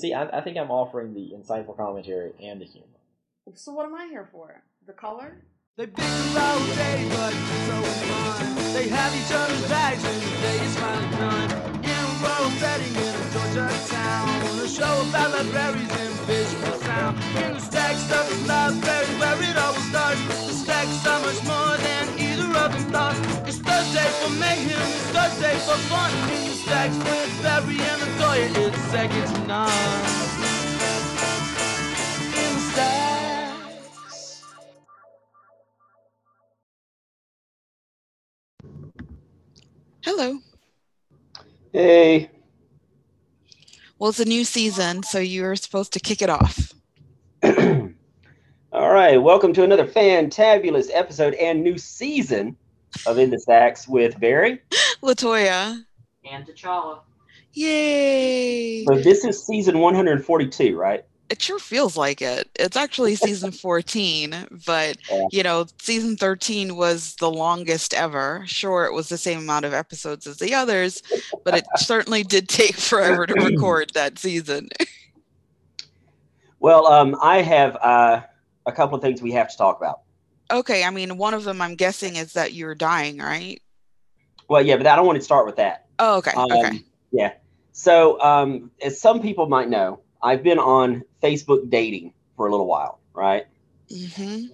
But see, I, I think I'm offering the insightful commentary and the humor. So what am I here for? The color? They bicker all day, but so fun. They have each other's bags and the day is finally done. In a rural setting in a Georgia town, a show about libraries and visual sound. In the stack stuff is library where it always starts. The stack's so much more than either of them. It's Thursday for mayhem, it's Thursday for fun. In the stacks with Barry and Latoya, it's second to none. In stacks. Hello. Hey, Well, it's a new season, so you're supposed to kick it off. all right. Welcome to another fantabulous episode and new season of In the Stacks with Barry. Latoya. and T'Challa. Yay. So this is season 142, right? It sure feels like it. It's actually season 14, but Yeah. you know, season 13 was the longest ever. Sure, it was the same amount of episodes as the others, but it certainly did take forever to record that season. Well, um, I have uh, a couple of things we have to talk about. Okay, I mean, one of them I'm guessing is that you're dying, right? Well, yeah, but I don't want to start with that. Oh, okay. Um, Okay. Yeah. So, um, as some people might know, I've been on Facebook dating for a little while, right? Mm-hmm.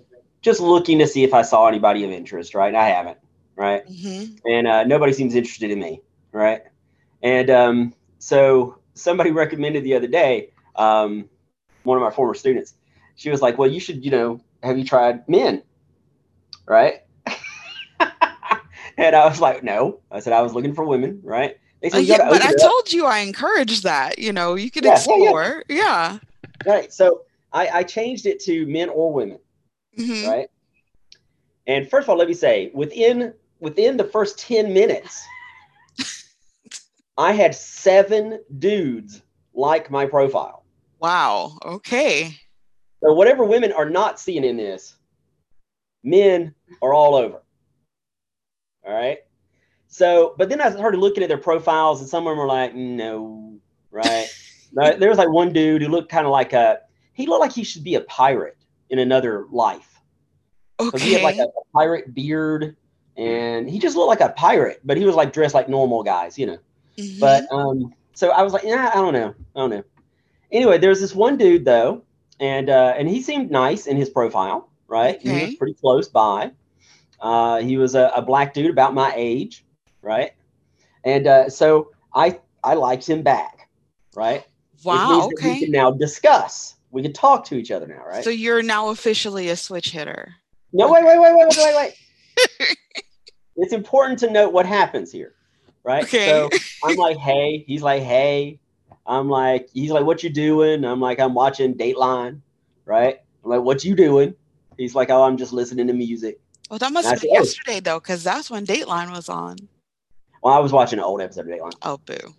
Just looking to see if I saw anybody of interest, right? I haven't, right? Mhm. and uh, nobody seems interested in me, right? And um, so somebody recommended the other day, um, one of my former students, she was like, "Well, you should, you know, have you tried men?" Right? and I was like, "No." I said I was looking for women, right? They Uh, said, "You yeah, but I up." told you I encouraged that. You know, you could Yeah, yeah, yeah. explore. Yeah. Right. So I, I changed it to men or women, Mhm. right? And first of all, let me say, within within the first 10 minutes, I had seven dudes like my profile. Wow. Okay. So whatever women are not seeing in this, men are all over. All right. So, but then I started looking at their profiles, and some of them were like, no, right? No, there was like one dude who looked kind of like a, he looked like he should be a pirate in another life. Because he had like a, a pirate beard, and he just looked like a pirate, but he was like dressed like normal guys, you know. Mhm. But um, so I was like, yeah, I don't know, I don't know. Anyway, there's this one dude though, and uh, and he seemed nice in his profile, right? He was pretty close by. Uh, he was a, a black dude about my age, right? And uh, so I I liked him back, right? Wow. that We can now discuss. We can talk to each other now, right? So you're now officially a switch hitter. No, wait, wait, wait, wait, wait, wait, wait. it's important to note what happens here, right? Okay. So I'm like, hey, he's like, hey. I'm like, he's like, what you doing? I'm like, I'm watching Dateline, right? I'm like, what you doing? He's like, oh, I'm just listening to music. Well, that must I have been oh. yesterday though, because that's when Dateline was on. Well, I was watching an old episode of Dateline. Oh, boo.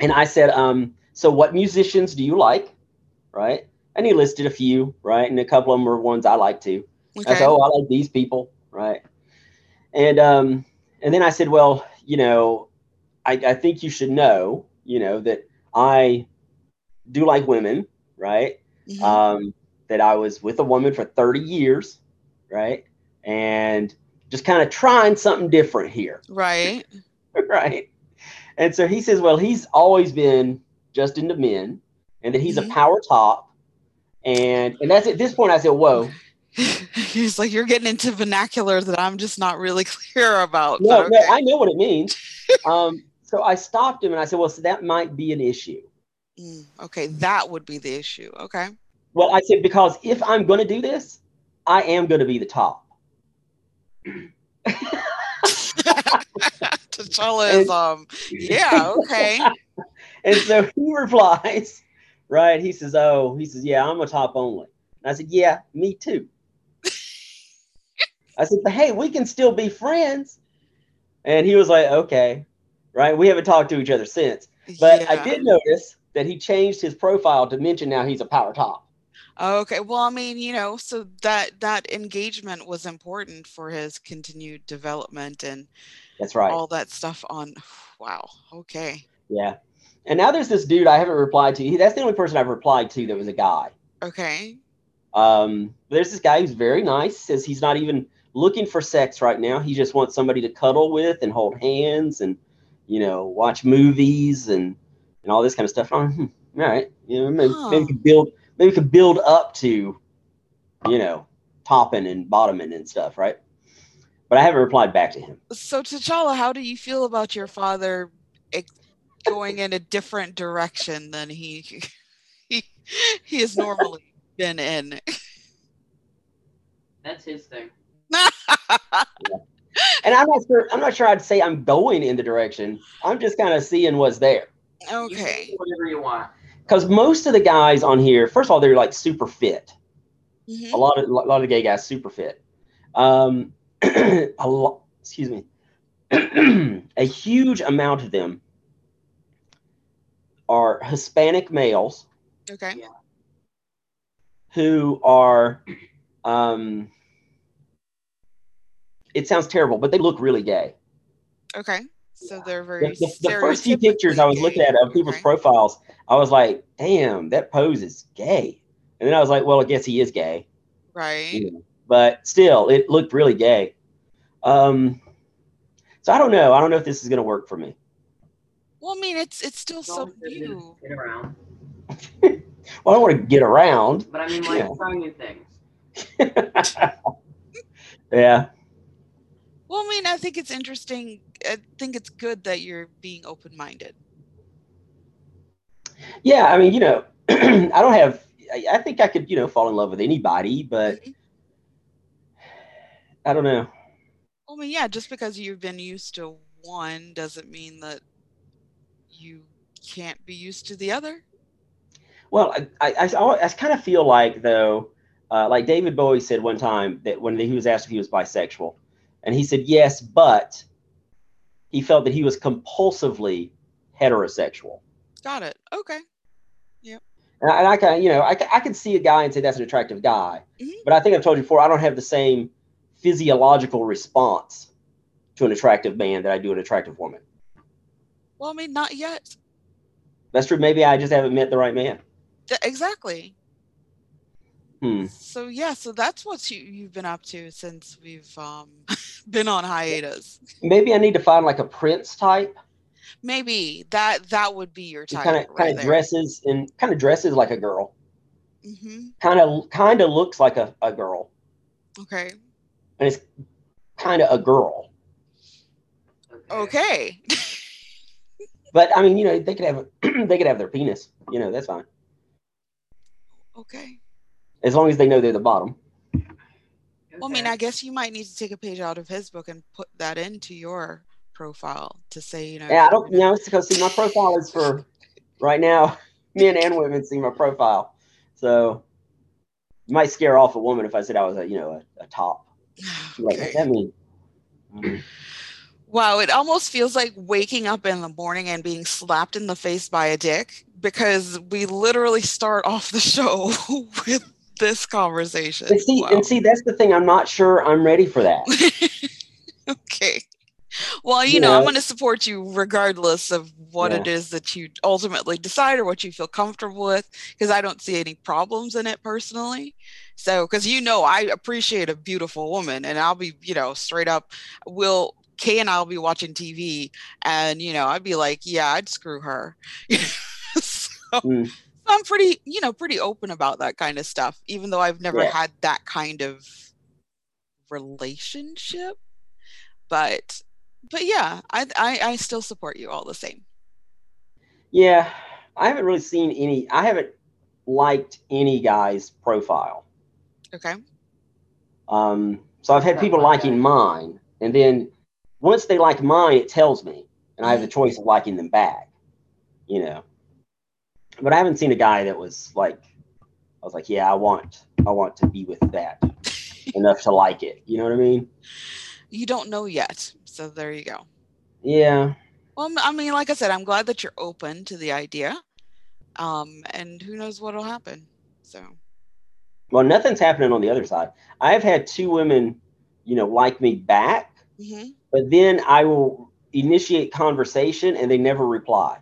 And I said, um, so what musicians do you like? Right? And he listed a few, right? And a couple of them were ones I like too. I Okay. said, "Oh, I like these people, right?" And um, and then I said, "Well, you know, I, I think you should know, you know, that I do like women, right? Mhm. Um, that I was with a woman for 30 years, right? And just kind of trying something different here, right. right? And so he says, well, he's always been just into men, and that he's Mhm. a power top, and and that's at this point I said, whoa, He's like, you're getting into vernacular that I'm just not really clear about. No, but no. I know what it means. um, so I stopped him and I said, well, so that might be an issue. Mm, okay, that would be the issue. Okay. Well, I said, because if I'm going to do this, I am going to be the top. T'Challa is um yeah, okay. And so he replies, right? He says, oh, he says, yeah, I'm a top only. And I said, yeah, me too. I said, but hey, we can still be friends. And he was like, okay, right? We haven't talked to each other since. But I did notice that he changed his profile to mention now he's a power top. Okay. Well, I mean, you know, so that that engagement was important for his continued development and That's right. all that stuff on wow. Okay. Yeah. And now there's this dude I haven't replied to. He, that's the only person I've replied to that was a guy. Okay. Um, there's this guy who's very nice. Says he's not even looking for sex right now. He just wants somebody to cuddle with and hold hands and you know watch movies and and all this kind of stuff. I'm, hmm, all right, you know maybe, Huh. maybe build maybe we could build up to you know topping and bottoming and stuff, right? But I haven't replied back to him. So T'Challa, how do you feel about your father going in a different direction than he he, he has normally been in? That's his thing. And I'm not sure. I'm not sure. I'd say I'm going in the direction. I'm just kind of seeing what's there. You can okay. do whatever you want. Because most of the guys on here, first of all, they're like super fit. Mhm. a lot of a lot of gay guys super fit. Um, a lot, excuse me, a huge amount of them are Hispanic males Okay. who are. Um, it sounds terrible, but they look really gay. Okay. So they're very The, the- the first few pictures I was looking at of people's Okay. profiles, I was like, "Damn, that pose is gay." And then I was like, "Well, I guess he is gay." Right. you know, but still, it looked really gay. Um, so I don't know. I don't know if this is going to work for me. Well, I mean, it's it's still so always good to new. Get around. Well, I don't want to get around. But I mean, like, Yeah. trying new things. yeah, Well, I mean, I think it's interesting. I think it's good that you're being open-minded. yeah. I mean, you know, I don't have. I, I think I could, you know, fall in love with anybody, but Mhm. I don't know. Well, I mean, yeah, just because you've been used to one doesn't mean that you can't be used to the other. Well, I, I, I, I kind of feel like though, uh, like David Bowie said one time that when he was asked if he was bisexual, and he said yes, but he felt that he was compulsively heterosexual. Got it. Okay. And I, and I can, you know, I, I can see a guy and say that's an attractive guy, Mhm. but I think I've told you before, I don't have the same physiological response to an attractive man that I do an attractive woman. Well, I mean, not yet. That's true. Maybe I just haven't met the right man. Exactly. Hmm. So yeah, so that's what you you've been up to since we've um been on hiatus. Maybe I need to find like a prince type. Maybe that that would be your type kind of right kind of dresses and kind of dresses like a girl. Kind of kind of looks like a, a girl, Okay. and it's kind of a girl. Okay. But I mean, you know, they could have they could have their penis. You know, that's fine okay. As long as they know they're the bottom. Well, I mean, I guess you might need to take a page out of his book and put that into your profile to say, you know. Yeah, I don't. You know, it's because see, my profile is for right now. Men and women see my profile, so it might scare off a woman if I said I was a you know a, a top. She'd Like, what's Okay. that mean? Mm. Wow, it almost feels like waking up in the morning and being slapped in the face by a dick because we literally start off the show with this conversation. And see, Wow. and see, that's the thing. I'm not sure I'm ready for that. okay. Well, you You know, I'm going to support you regardless of what it Yeah. is that you ultimately decide or what you feel comfortable with, because I don't see any problems in it personally. So, because you know, I appreciate a beautiful woman, and I'll be, you know, straight up, will Kay and I'll be watching TV, and you know, I'd be like, yeah, I'd screw her. so, Mm. I'm pretty, you know, pretty open about that kind of stuff, even though I've never Yeah. had that kind of relationship. But, but yeah, I, I, I still support you all the same. Yeah, I haven't really seen any. I haven't liked any guy's profile. Okay. Um, so I've had people liking mine, and then once they like mine, it tells me, and I have the choice of liking them back. You know, but I haven't seen a guy that was like, I was like, yeah, I want, I want to be with that enough to like it. You know what I mean? You don't know yet. So there you go. Yeah. Well, I mean, like I said, I'm glad that you're open to the idea. Um, and who knows what'll happen. So, Well, nothing's happening on the other side. I've had two women, you know, like me back, mhm. but then I will initiate conversation and they never reply.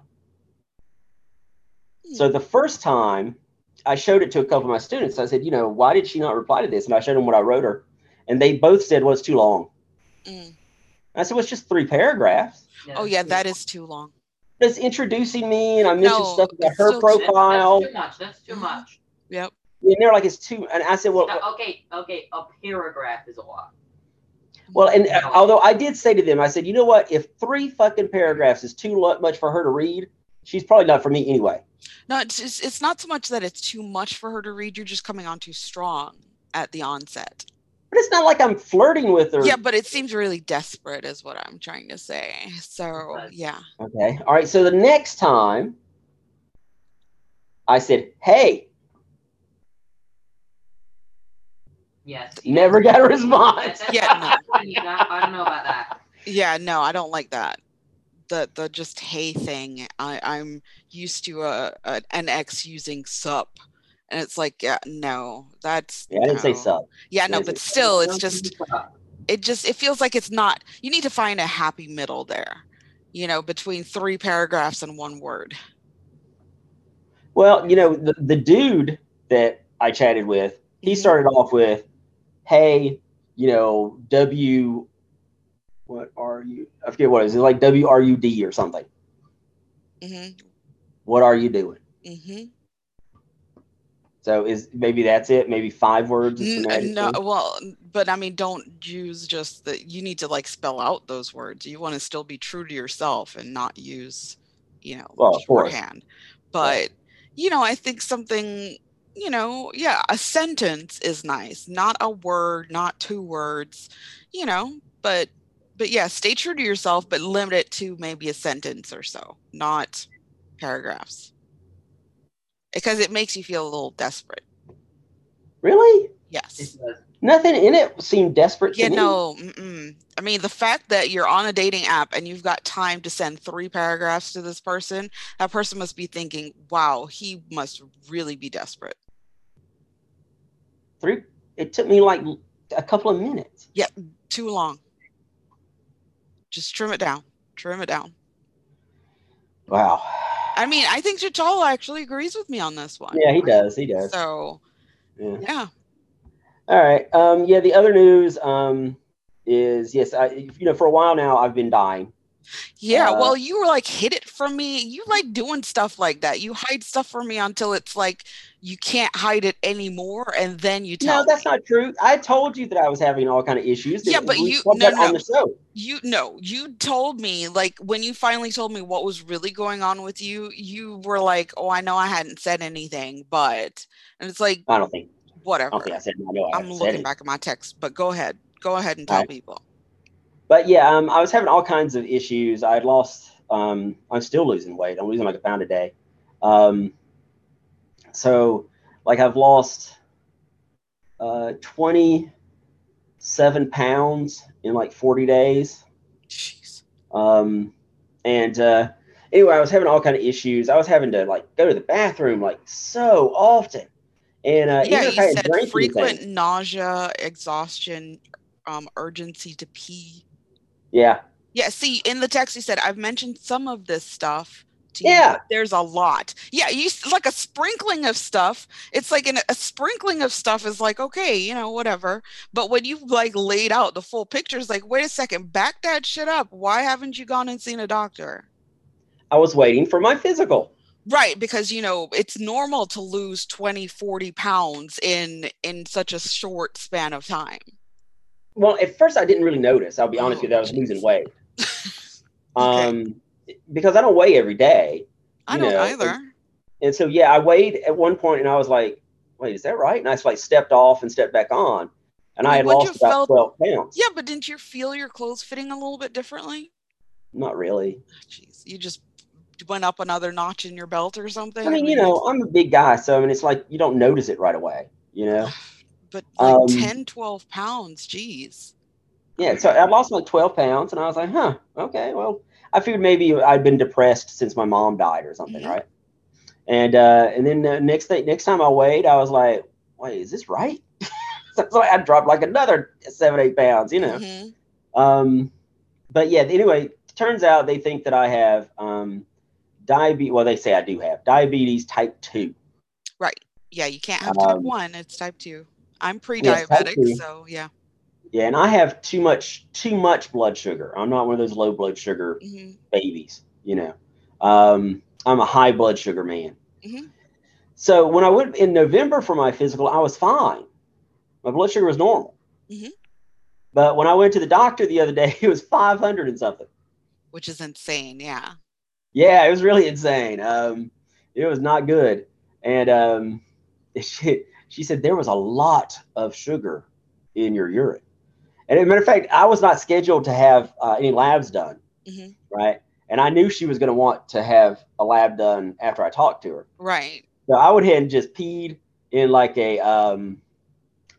So the first time I showed it to a couple of my students, I said, you know, why did she not reply to this? And I showed them what I wrote her. And they both said, well, it's too long. Mm. I said, well, it's just three paragraphs. Oh yeah, that is too long. It's introducing me and I mentioned No, stuff about her still too- profile. That's too much. That's too Mhm. much. Yep. And they're like, it's too. And I said, well, Now, okay, okay, a paragraph is a lot. well, and uh, although I did say to them, I said, you know what? If three fucking paragraphs is too much for her to read, she's probably not for me anyway. No, it's, it's it's not so much that it's too much for her to read. You're just coming on too strong at the onset. But it's not like I'm flirting with her. Yeah, but it seems really desperate, is what I'm trying to say. So Okay. yeah. Okay. All right. So the next time I said, hey, Yes. never got a response. Yeah, not funny. That- I don't know about that. Yeah, no, I don't like that. The the just hey thing. I I'm used to a, a an ex using sup, and it's like yeah, no, that's Yeah, I didn't say no. Yeah, no, but still, it's just it just it feels like it's not. You need to find a happy middle there, you know, between three paragraphs and one word. Well, you know, the, the dude that I chatted with, he Mhm. started off with, hey, you know, W, what are you? I forget what it is. It's like W R U D or something. hmm What are you doing? hmm So is maybe that's it? Maybe five words? No, well, but I mean, don't use just the. You need to like spell out those words. You want to still be true to yourself and not use, you know, Well, shorthand. But you know, I think something, you know, yeah, a sentence is nice, not a word, not two words, you know. But but yeah, stay true to yourself, but limit it to maybe a sentence or so, not paragraphs, because it makes you feel a little desperate. Really? Yes. Nothing in it seemed desperate to Yeah, me. no. Mm-mm. I mean, the fact that you're on a dating app and you've got time to send three paragraphs to this person, that person must be thinking, wow, he must really be desperate. Three. It took me like a couple of minutes. Yeah, too long. Just trim it down. Trim it down. Wow. I mean, I think T'Challa actually agrees with me on this one. Yeah, he does. He does. So, Yeah. yeah. All right. Um, yeah, the other news um, is yes, I you know for a while now I've been dying. Yeah. Uh, well, you were like, hid it from me. You like doing stuff like that. You hide stuff from me until it's like you can't hide it anymore. And then you tell No, me. that's not true. I told you that I was having all kind of issues. Yeah, but you- no, on no. the show. you no you told me like when you finally told me what was really going on with you you were like oh i know i hadn't said anything but and it's like I don't think. Whatever don't I said. I know I said looking back at my text but go ahead go ahead and tell Alright. people But yeah, um, I was having all kinds of issues. I had lost. Um, I'm still losing weight. I'm losing like a pound a day. Um, so like I've lost uh, 27 pounds in like 40 days. Jeez. Um, and uh, anyway, I was having all kind of issues. I was having to like go to the bathroom like so often. And uh, yeah you said frequent anything- nausea exhaustion um urgency to pee yeah, yeah see in the text you said i've mentioned some of this stuff you, Yeah. there's a lot yeah you like a sprinkling of stuff it's like an, a sprinkling of stuff is like okay you know whatever but when you've like laid out the full picture it's like wait a second back that shit up why haven't you gone and seen a doctor I was waiting for my physical. right because you know it's normal to lose 20 40 pounds in in such a short span of time Well, at first I didn't really notice. I'll be honest Oh, with you, I was losing weight. Okay. Um, because I don't weigh every day. i don't know, either And so, yeah, I weighed at one point and I was like, wait, is that right? And I just like stepped off and stepped back on. And I Well, had lost about felt- 12 pounds. yeah but didn't you feel your clothes fitting a little bit differently Not really. Jeez, you just went up another notch in your belt or something. I mean, you know, I'm a big guy. So, I mean, it's like you don't notice it right away, you know? but like um, 10, 12 pounds, geez. Yeah. So I lost like 12 pounds and I was like, huh, okay, well, I figured maybe I'd been depressed since my mom died or something, Mhm. right? And uh, and then uh, next thing, next time I weighed, I was like, wait, is this right? so I dropped like another seven, eight pounds, you know. Mhm. Um, but yeah, anyway, turns out they think that I have um, diabetes. Well, they say I do have diabetes type two. Right. Yeah, you can't have type Um, one. It's type two. I'm pre-diabetic, two. so yeah. Yeah, and I have too much too much blood sugar. I'm not one of those low blood sugar hmm babies. You know, um, I'm a high blood sugar man. Mhm. So when I went in November for my physical, I was fine. My blood sugar was normal. Mhm. But when I went to the doctor the other day, it was 500 and something. Which is insane. Yeah. Yeah, it was really insane. Um, it was not good. And um, she, she said there was a lot of sugar in your urine. And as a matter of fact, I was not scheduled to have uh, any labs done, Mhm. right? And I knew she was going to want to have a lab done after I talked to her. Right. So I went ahead and just peed in like a um,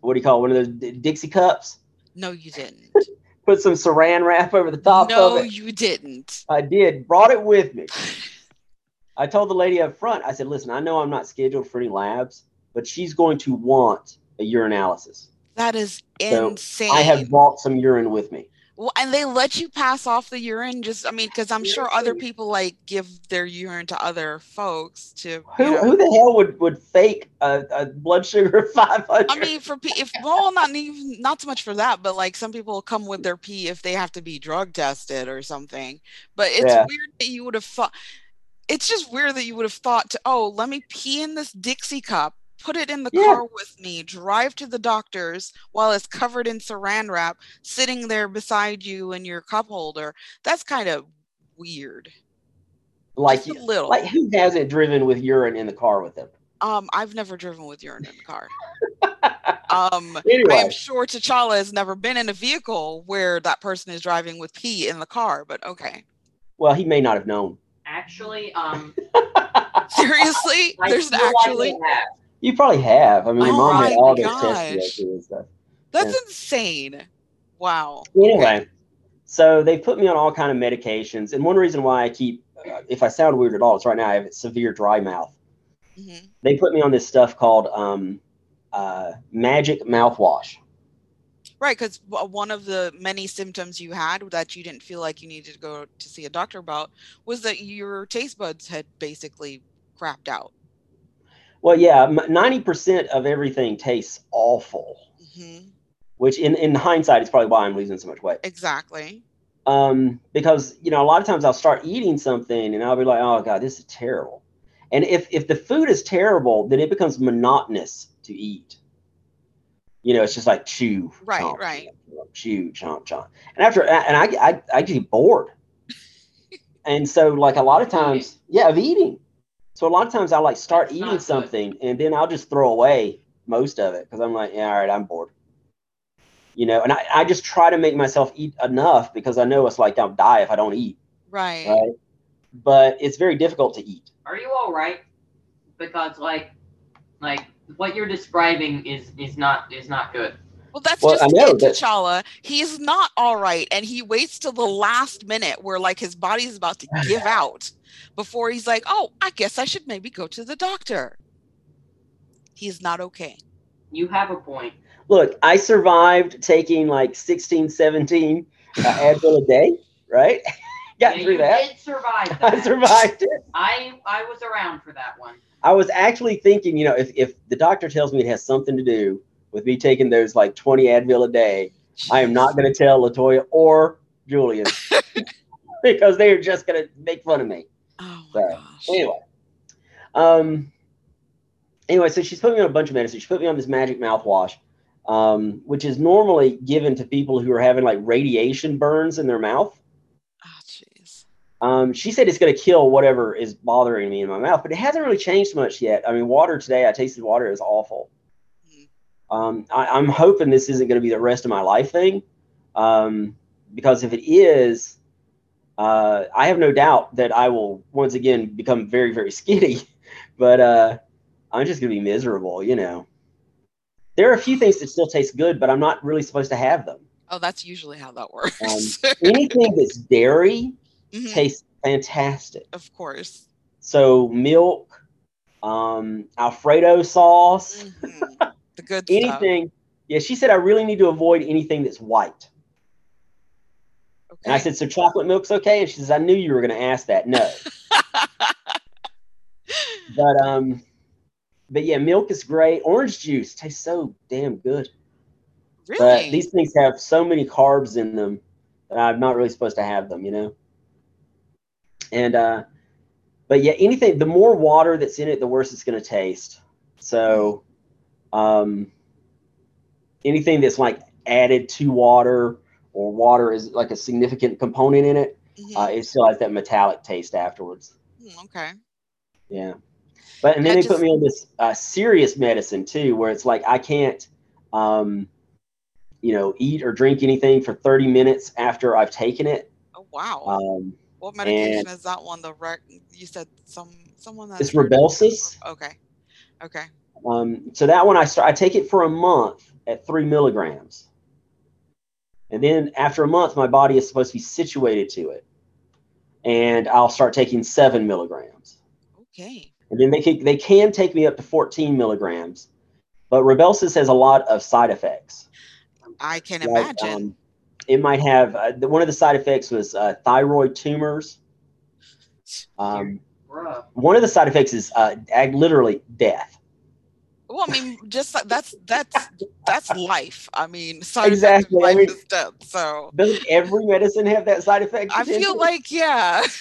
what do you call it? one of those D- Dixie cups? No, you didn't. Put some Saran wrap over the top no, of it. you didn't. I did. Brought it with me. I told the lady up front. I said, "Listen, I know I'm not scheduled for any labs, but she's going to want a urinalysis. That is So, insane. I have brought some urine with me." Well, and they let you pass off the urine. Just, I mean, because I'm sure other people like give their urine to other folks to. Who, you know. who the hell would, would fake a, a blood sugar of 500? I mean, for pe- if well, not even not so much for that, but like some people come with their pee if they have to be drug tested or something. But it's Yeah. weird that you would have thought. It's just weird that you would have thought to, oh, let me pee in this Dixie cup, put it in the Yeah. car with me, drive to the doctor's while it's covered in saran wrap, sitting there beside you in your cup holder. That's kind of weird. like, Just a little. like who hasn't driven with urine in the car with them? Um, I've never driven with urine in the car. Um, I am sure T'Challa has never been in a vehicle where that person is driving with pee in the car, but okay. well, he may not have known. Actually, um, Seriously? There's feel like actually they have. You probably have. I mean, your Oh mom had all those through and stuff. that's yeah. insane. Wow. Anyway, so they put me on all kind of medications, and one reason why I keep, uh, if I sound weird at all, it's right now I have severe dry mouth. hmm They put me on this stuff called um, uh, Magic mouthwash. Right, because one of the many symptoms you had that you didn't feel like you needed to go to see a doctor about was that your taste buds had basically crapped out. Well, yeah, ninety percent of everything tastes awful, hmm which in in hindsight is probably why I'm losing so much weight. Exactly. um, because you know a lot of times I'll start eating something and I'll be like, oh god, this is terrible. And if if the food is terrible, then it becomes monotonous to eat. You know, it's just like chew, Right, chomp, right. chomp, chew, chomp, chomp. And after and I I, I get bored. and so like a lot of times, yeah, of eating. So a lot of times I'll like start That's not eating good. something and then I'll just throw away most of it because I'm like, yeah, all right, I'm bored. You know, and I, I just try to make myself eat enough because I know it's like I'll die if I don't eat, Right. right? But it's very difficult to eat. Are you all right? Because like, like what you're describing is is not is not good. Well, that's Well, I just know it, that- T'Challa. He is not all right, and he waits till the last minute where like his body's about to give out before he's like, "Oh, I guess I should maybe go to the doctor." He is not okay. You have a point. Look, I survived taking like 16, 17 uh, Advil a day, right? Got Yeah, through you that. did survive that. I survived it. I I was around for that one. I was actually thinking, you know, if, if the doctor tells me it has something to do with me taking those like 20 Advil a day, I am not going to tell Latoya or Julian because they are just going to make fun of me. Oh my So, gosh. Anyway, um, anyway, so she's put me on a bunch of medicine. She put me on this magic mouthwash, um, which is normally given to people who are having like radiation burns in their mouth. Oh, jeez. Um, she said it's going to kill whatever is bothering me in my mouth, but it hasn't really changed much yet. I mean, water today, I tasted water is awful. Mhm. Um, I, I'm hoping this isn't going to be the rest of my life thing, um, because if it is, uh, I have no doubt that I will once again become very, very skinny. But uh, I'm just going to be miserable, you know. There are a few things that still taste good, but I'm not really supposed to have them. Oh, that's usually how that works. Um, Anything that's dairy Mhm, tastes fantastic. Of course. So milk, um, Alfredo sauce, Mhm. The good stuff. anything. Yeah, she said I really need to avoid anything that's white. And I said, so chocolate milk's okay? And she says, I knew you were going to ask that. No. but um, but yeah, milk is great. Orange juice tastes so damn good. Really? But these things have so many carbs in them that I'm not really supposed to have them, you know. And uh, but yeah, anything the more water that's in it, the worse it's going to taste. So, um, anything that's like added to water or water is like a significant component in it, Mhm. uh, it still has that metallic taste afterwards. Mm, okay. Yeah. But and then I they put me on this uh, serious medicine too, where it's like I can't, um, you know, eat or drink anything for 30 minutes after I've taken it. Oh wow. Um, what medication is that one? The rec you said some someone that it's that's Rybelsus. Okay. Okay. Um, so that one I start. I take it for a month at three milligrams, and then after a month, my body is supposed to be situated to it, and I'll start taking seven milligrams. Okay. and then they can they can take me up to 14 milligrams but Rybelsus has a lot of side effects I can Like, imagine. um, it might have uh, one of the side effects was uh, thyroid tumors um, one of the side effects is uh, literally death well, I mean, just like- that's that's that's life. I mean, side Exactly, I mean- death. So doesn't every medicine have that side effect I feel like yeah.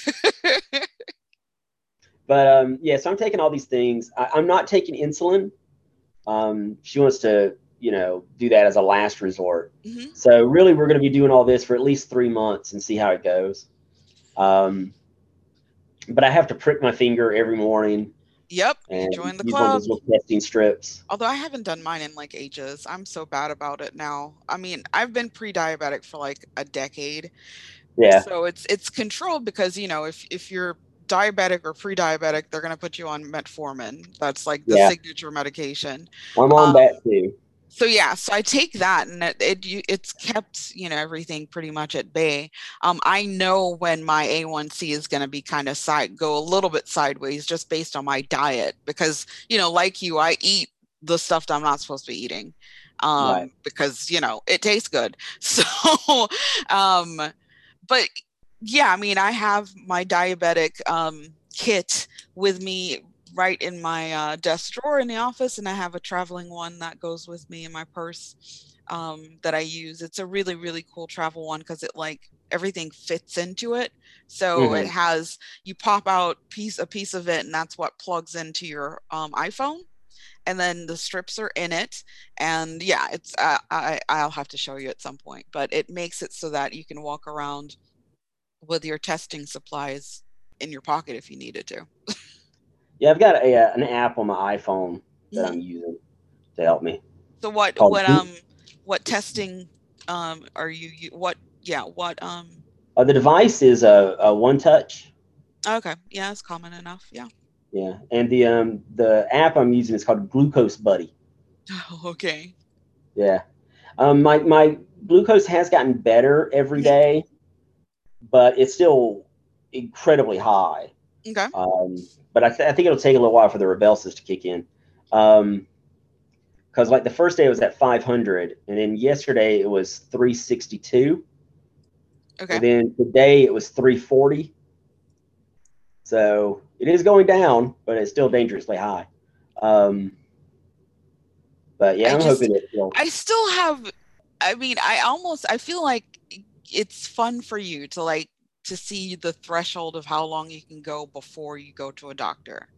but um, yeah so i'm taking all these things I, i'm not taking insulin um, she wants to you know do that as a last resort Mhm. So really, we're going to be doing all this for at least three months and see how it goes. Um, but I have to prick my finger every morning. And join the use one of club. testing strips. Although I haven't done mine in like ages. I'm so bad about it now. I mean, I've been pre-diabetic for like a decade. Yeah, So it's it's controlled because, you know, if if you're diabetic or pre-diabetic, they're going to put you on metformin. That's like the Yeah. signature medication. I'm on Um, that too. So yeah so i take that and it, it it's kept you know everything pretty much at bay um i know when my a1c is going to be kind of side go a little bit sideways just based on my diet because you know like you i eat the stuff that i'm not supposed to be eating um Right. because you know it tastes good so um but yeah i mean i have my diabetic um kit with me right in my uh, desk drawer in the office, and I have a traveling one that goes with me in my purse um, that I use. It's a really really cool travel one because it like everything fits into it. So it has you pop out piece a piece of it, and that's what plugs into your um, iPhone. And then the strips are in it, and yeah, it's uh, I I'll have to show you at some point, but it makes it so that you can walk around with your testing supplies in your pocket if you needed to. Yeah, I've got a, uh, an app on my iPhone that. I'm using to help me. So what called what um what testing um are you, you what yeah what um Uh, the device is a, a OneTouch. okay yeah it's common enough yeah Yeah, and the um the app I'm using is called Glucose Buddy. okay Yeah. Um, my my glucose has gotten better every day, but it's still incredibly high. Okay Um, but I, th- I think it'll take a little while for the Rybelsus to kick in. Um, because like the first day it was at 500, and then yesterday it was 362, okay and then today it was 340. So it is going down, but it's still dangerously high. Um, but yeah, I I'm just- hoping it will. I still have I mean I almost I feel like it's fun for you to like to see the threshold of how long you can go before you go to a doctor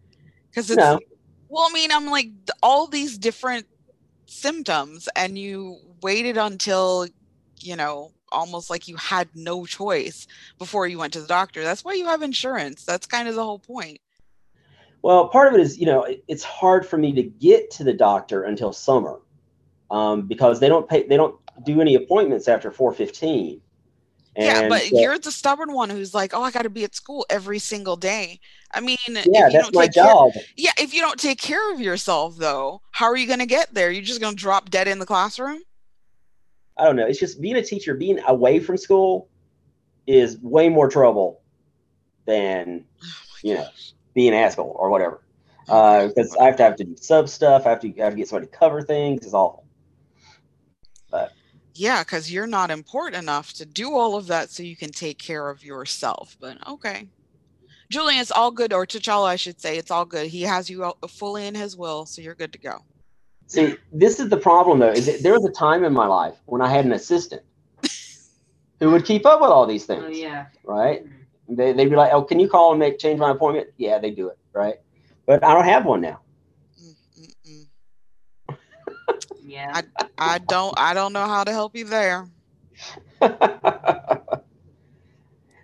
because it's No. well I mean I'm like all these different symptoms and you waited until you know almost like you had no choice before you went to the doctor that's why you have insurance that's kind of the whole point Well, part of it is, you know, it, it's hard for me to get to the doctor until summer um, because they don't pay, they don't do any appointments after 415. Yeah And but so- you're the stubborn one who's like oh i got to be at school every single day i mean yeah, that's don't my take care, job. yeah if you don't take care of yourself though how are you going to get there you're just going to drop dead in the classroom I don't know. It's just being a teacher, being away from school is way more trouble than, you oh know, being at school or whatever. Oh because uh, I have to have to do sub stuff. I have to, I have to get somebody to cover things. It's awful. Yeah because you're not important enough to do all of that so you can take care of yourself but okay Julian, it's all good, or T'Challa, I should say, it's all good. He has you all- fully in his will, so you're good to go. See, this is the problem though. Is that there was a time in my life when I had an assistant who would keep up with all these oh, things, Oh yeah. right? Mm-hmm. They they'd be like, "Oh, can you call and make change my appointment?" Yeah, they do it, right? But I don't have one now. Mm, mm, mm. Yeah. I don't, I don't know how to help you there.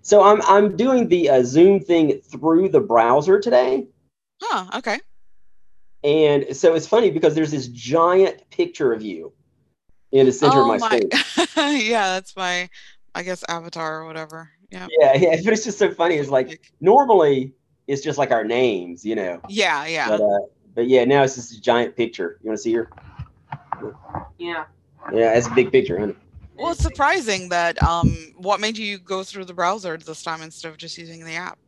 so I'm I'm doing the uh, Zoom thing through the browser today, Huh? Okay. and so it's funny because there's this giant picture of you in the center of Oh my, my, screen. yeah, that's my, I guess, avatar or whatever. Yeah. Yeah, yeah, but it's just so funny. It's like normally it's just like our names, you know. yeah, yeah. But uh, but yeah, now it's just a giant picture. You want to see her? Yeah. Yeah, it's a big picture, honey. Well, it's surprising that. Um, what made you go through the browser this time instead of just using the app?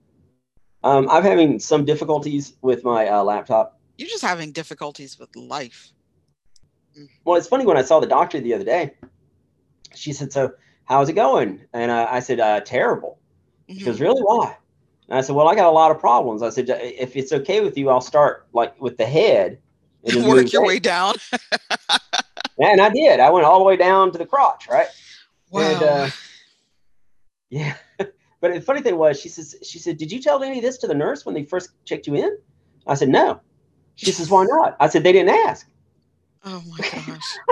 Um, I'm having some difficulties with my uh, laptop. You're just having difficulties with life. Well, it's funny when I saw the doctor the other day. She said, "So, how's it going?" And uh, I said, uh, "Terrible." She Mhm. goes, "Really? Why?" And I said, "Well, I got a lot of problems." I said, "If it's okay with you, I'll start like with the head." and Work your way down. And I did. I went all the way down to the crotch, right? Wow. And uh, yeah, but the funny thing was, she says, she said, "Did you tell any of this to the nurse when they first checked you in?" I said, "No." She says, "Why not?" I said, "They didn't ask." oh my gosh.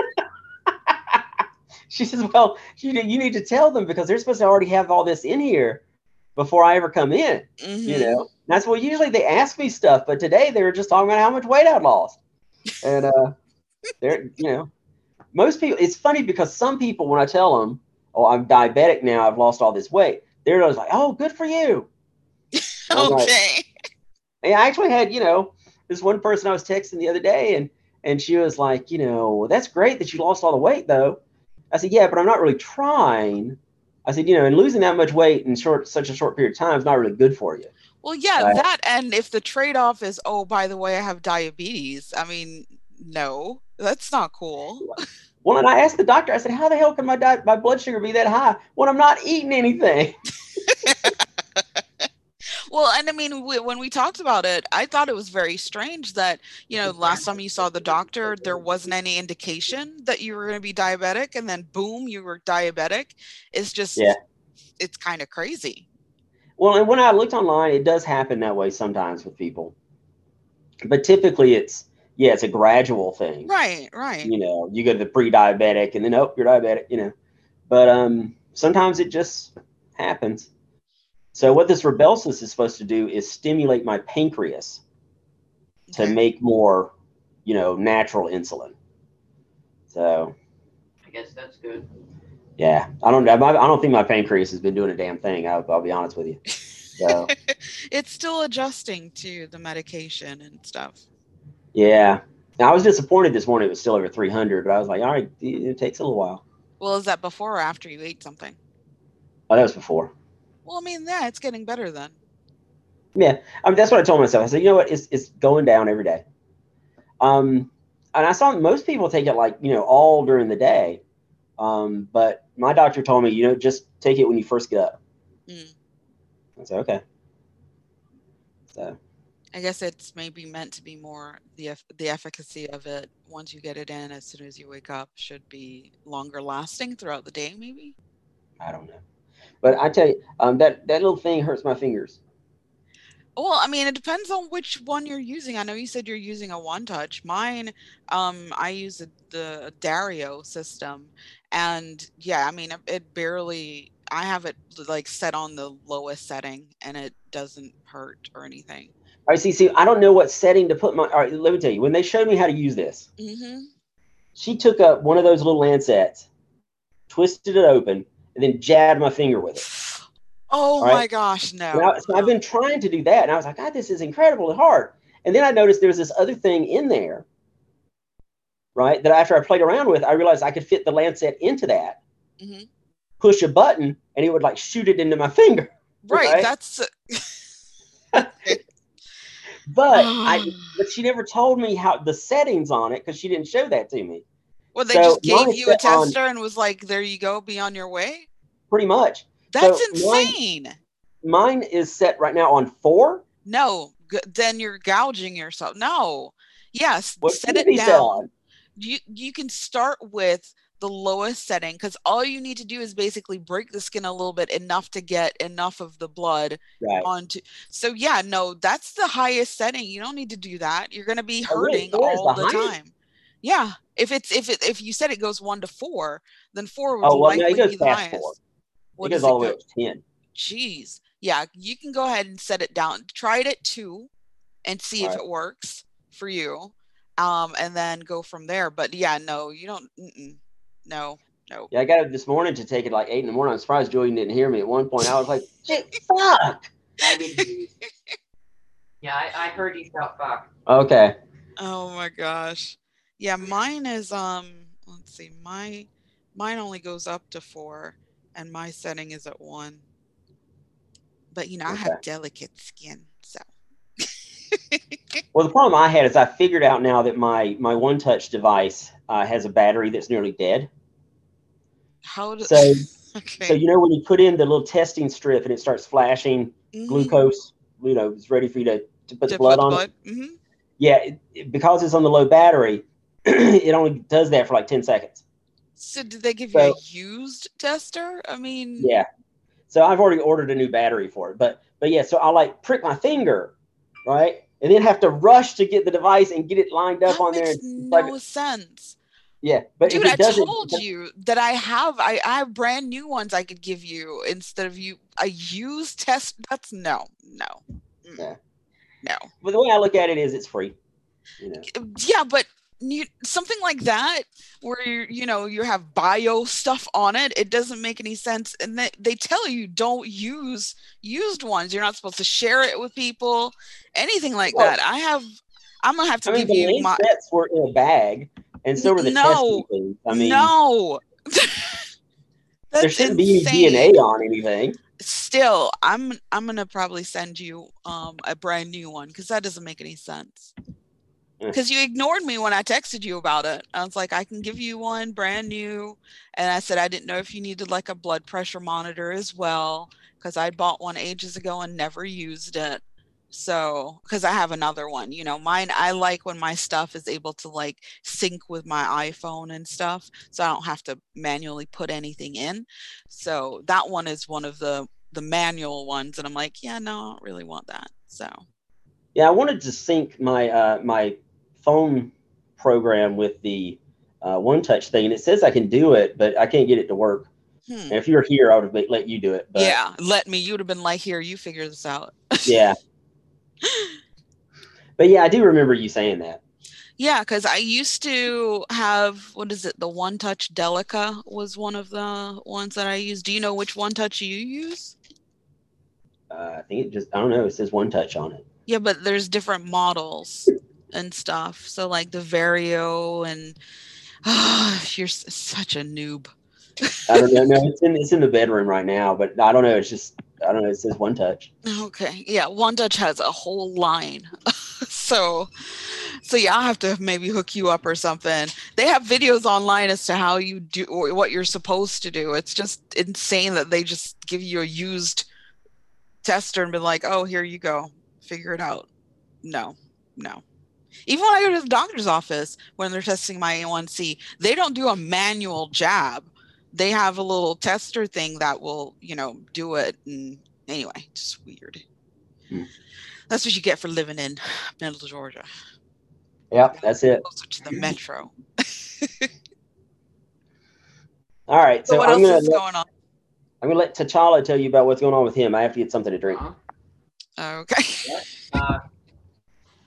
She says, "Well, you you need to tell them because they're supposed to already have all this in here before I ever come in." You Mhm. know, And that's what usually they ask me stuff, but today they were just talking about how much weight I'd lost, and uh, they're you know, most people. It's funny because some people, when I tell them, "Oh, I'm diabetic now. I've lost all this weight," they're always like, "Oh, good for you." Like, Okay. And I actually had, you know, this one person I was texting the other day, and and she was like, you know, that's great that you lost all the weight, though. I said, yeah, but I'm not really trying. I said, you know, and losing that much weight in short such a short period of time is not really good for you. Well, yeah, Right. that and if the trade-off is, oh, by the way, I have diabetes. I mean, no, that's not cool. Well, and I asked the doctor, I said, how the hell can my di- my blood sugar be that high when I'm not eating anything? Well, and I mean, w- when we talked about it, I thought it was very strange that, you know, last time you saw the doctor, there wasn't any indication that you were going to be diabetic, and then boom, you were diabetic. It's just, Yeah. it's kind of crazy. Well, and when I looked online, it does happen that way sometimes with people, but typically it's yeah, it's a gradual thing. Right, right. you know, you go to the pre-diabetic and then oh, you're diabetic, you know. But um sometimes it just happens. So what this Rybelsus is supposed to do is stimulate my pancreas to make more, you know, natural insulin. So I guess that's good. yeah, I don't, I I don't think my pancreas has been doing a damn thing. I'll, I'll be honest with you. So it's still adjusting to the medication and stuff. Yeah, Now, I was disappointed this morning. It was still over 300, but I was like, all right, it, it takes a little while. Well, is that before or after you ate something? Oh, that was before. Well, I mean, yeah, it's getting better then. Yeah, I mean, that's what I told myself. I said, you know what, it's it's going down every day. Um, and I saw most people take it like you know all during the day, um, but my doctor told me, you know, just take it when you first get up. Mm. I said, okay. So I guess it's maybe meant to be more the the efficacy of it once you get it in as soon as you wake up should be longer lasting throughout the day, maybe. I don't know, but I tell you, um, that that little thing hurts my fingers. Well, I mean, it depends on which one you're using. I know you said you're using a OneTouch. Mine, um, I use a, the Dario system, and yeah, I mean, it, it barely. I have it like set on the lowest setting, and it doesn't hurt or anything. Right, see, see, I don't know what setting to put my. All right, let me tell you. When they showed me how to use this, Mm-hmm. she took up one of those little lancets, twisted it open, and then jabbed my finger with it. Oh right. my gosh, no! I- so I've been trying to do that, and I was like, God, this is incredibly hard. And then I noticed there was this other thing in there, right? That after I played around with, I realized I could fit the lancet into that, Mhm. push a button, and it would like shoot it into my finger. right, right? that's. But I, ah. but she never told me how the settings on it because she didn't show that to me. well, they so just gave you a set on- tester and was like, "There you go, be on your way." Pretty much. That's So mine- insane. mine is set right now on four. No, g- then you're gouging yourself. No. Yes, What set it down. You you can start with the lowest setting because all you need to do is basically break the skin a little bit enough to get enough of the blood Right. onto so yeah no that's the highest setting you don't need to do that you're going to be Oh, hurting is all the the time yeah if it's if it if you said it goes one to four then four would Oh well, likely be the highest four. What it goes all the way up to ten. Jeez. Yeah, you can go ahead and set it down. Try it at two and see if Right. it works for you. Um, and then go from there. But yeah, no, you don't. Mm-mm. No, no. Yeah, I got up this morning to take it like eight in the morning. I'm surprised Julian didn't hear me at one point. I was like, "Shit, fuck." I did too. Yeah, I, I heard you shout fuck. Okay. Oh my gosh. Yeah, mine is um. Let's see. My mine only goes up to four, and my setting is at one. But you know, I have delicate skin, so. Well, the problem I had is I figured out now that my my OneTouch device uh, has a battery that's nearly dead. How do? So- okay. So you know when you put in the little testing strip and it starts flashing Mhm. glucose, you know, it's ready for you to, to put To the blood put on blood? it. Mhm. Yeah, it, it- because it's on the low battery, it only does that for like ten seconds. So did they give you a used tester? I mean, Yeah. So I've already ordered a new battery for it, but but yeah, so I like prick my finger, right, and then have to rush to get the device and get it lined up that on there. It's like- no sense. Yeah, but Dude, I told you that I have I, I have brand new ones I could give you instead of you a used test. That's no, no. Yeah. no. But the way I look at it is, it's free. You know. Yeah, but you, something like that where you you know you have bio stuff on it, it doesn't make any sense. And they, they tell you don't use used ones. You're not supposed to share it with people, anything like Well- that. I have. I'm gonna have to I mean, give you my sets were in a bag, and so were the No. testing things. I mean, no. there shouldn't be any DNA on anything. Still, I'm I'm gonna probably send you um a brand new one because that doesn't make any sense. Because you ignored me when I texted you about it. I was like, I can give you one brand new, and I said I didn't know if you needed like a blood pressure monitor as well because I bought one ages ago and never used it. So, because I have another one, you know, mine, I like when my stuff is able to like sync with my iPhone and stuff. So I don't have to manually put anything in. So that one is one of the the manual ones. And I'm like, yeah, no, I don't really want that. So, Yeah, I wanted to sync my uh, my phone program with the uh, OneTouch thing, and it says I can do it, but I can't get it to work. hmm. And if you were here, I would have let you do it. But yeah, let me, you'd have been like, here, you figure this out. yeah. But yeah, I do remember you saying that. Yeah, because I used to have what is it? The OneTouch Delica was one of the ones that I used. Do you know which OneTouch you use? Uh, I think it just I don't know. It says OneTouch on it. Yeah, but there's different models and stuff. So like the Verio and oh, you're such a noob. I don't know. No, it's in it's in the bedroom right now, but I don't know. It's just I don't know. It says OneTouch. Okay. Yeah, OneTouch has a whole line. so so yeah, I'll have to maybe hook you up or something. They have videos online as to how you do or what you're supposed to do. It's just insane that they just give you a used tester and be like, "Oh, here you go. Figure it out." No. No. Even when I go to the doctor's office when they're testing my A1C, they don't do a manual jab. They have a little tester thing that will, you know, do it and anyway, just weird. Hmm. That's what you get for living in Middle Georgia, Yep, that's it. closer to the metro. All right, So, so what I'm else gonna is let, going on? I'm gonna let T'Challa tell you about what's going on with him. I have to get something to drink. Uh-huh. Okay. Uh,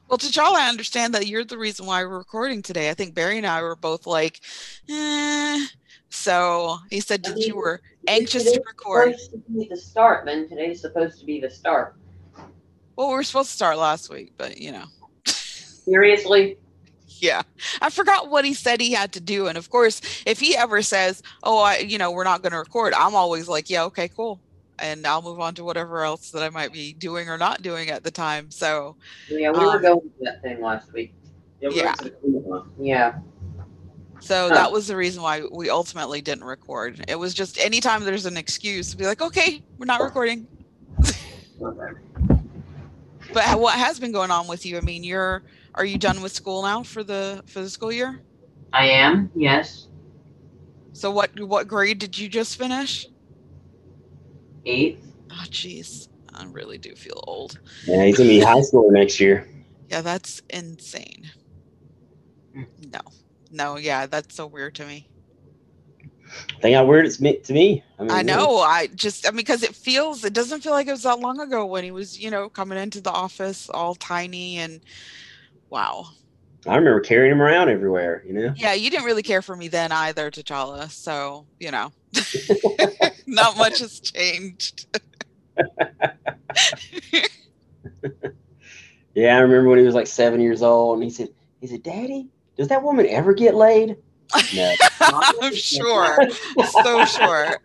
Well, T'Challa, I understand that you're the reason why we're recording today. I think Barry and I were both like, eh. So he said I that you were anxious to record. to the start, then today's supposed to be the start. Well, we were supposed to start last week, but you know. Seriously? Yeah. I forgot what he said he had to do. And of course, if he ever says, Oh, I you know, we're not gonna record, I'm always like, Yeah, okay, cool. And I'll move on to whatever else that I might be doing or not doing at the time. So Yeah, we were Um, going to that thing last week. Yeah. Yeah. So Huh. that was the reason why we ultimately didn't record. It was just anytime there's an excuse, to be like, Okay, we're not recording. But what has been going on with you? I mean, you're are you done with school now for the for the school year? I am, yes. So what what grade did you just finish? Eighth. Oh, jeez, I really do feel old. Yeah, he's gonna be high school next year. Yeah, that's insane. Hmm. No, no, yeah, that's so weird to me. Think how weird it's me to me. mean, I know. I just, I mean, because it feels, it doesn't feel like it was that long ago when he was, you know, coming into the office all tiny and wow. I remember carrying him around everywhere. You know. Yeah, you didn't really care for me then either, T'Challa. So, you know, not much has changed. Yeah, I remember when he was like seven years old, and he said, "He said, Daddy, does that woman ever get laid?" No. I'm sure. So sure.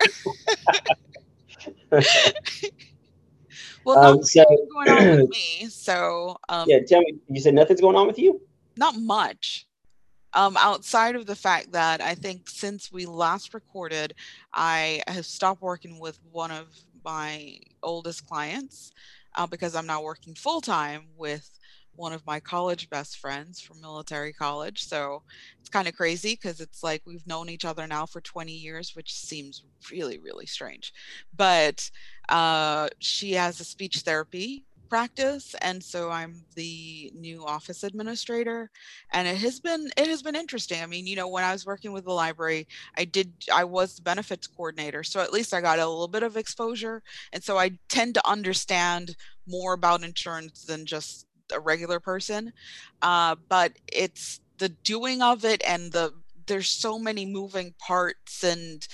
well, Um, nothing's so- going on with me. So, um, yeah, tell me. You said nothing's going on with you. not much um, outside of the fact that I think since we last recorded, I have stopped working with one of my oldest clients uh, because I'm now working full time with one of my college best friends from military college. So it's kind of crazy because it's like we've known each other now for 20 years, which seems really, really strange. But uh, she has a speech therapy practice and so i'm the new office administrator and it has been it has been interesting i mean you know when i was working with the library i did i was the benefits coordinator so at least i got a little bit of exposure and so i tend to understand more about insurance than just a regular person uh, but it's the doing of it and the there's so many moving parts and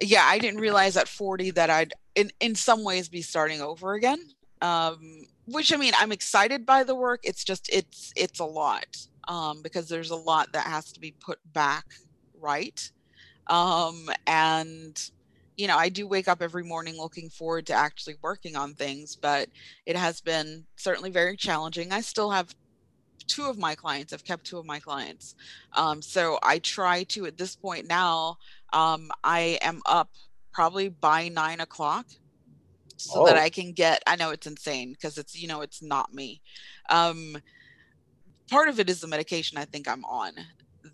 yeah i didn't realize at 40 that i'd in in some ways be starting over again um which i mean i'm excited by the work it's just it's it's a lot um because there's a lot that has to be put back right um and you know i do wake up every morning looking forward to actually working on things but it has been certainly very challenging i still have two of my clients i've kept two of my clients um so i try to at this point now um i am up probably by nine o'clock so that Oh. I can get I know it's insane because it's you know it's not me. Um part of it is the medication I think I'm on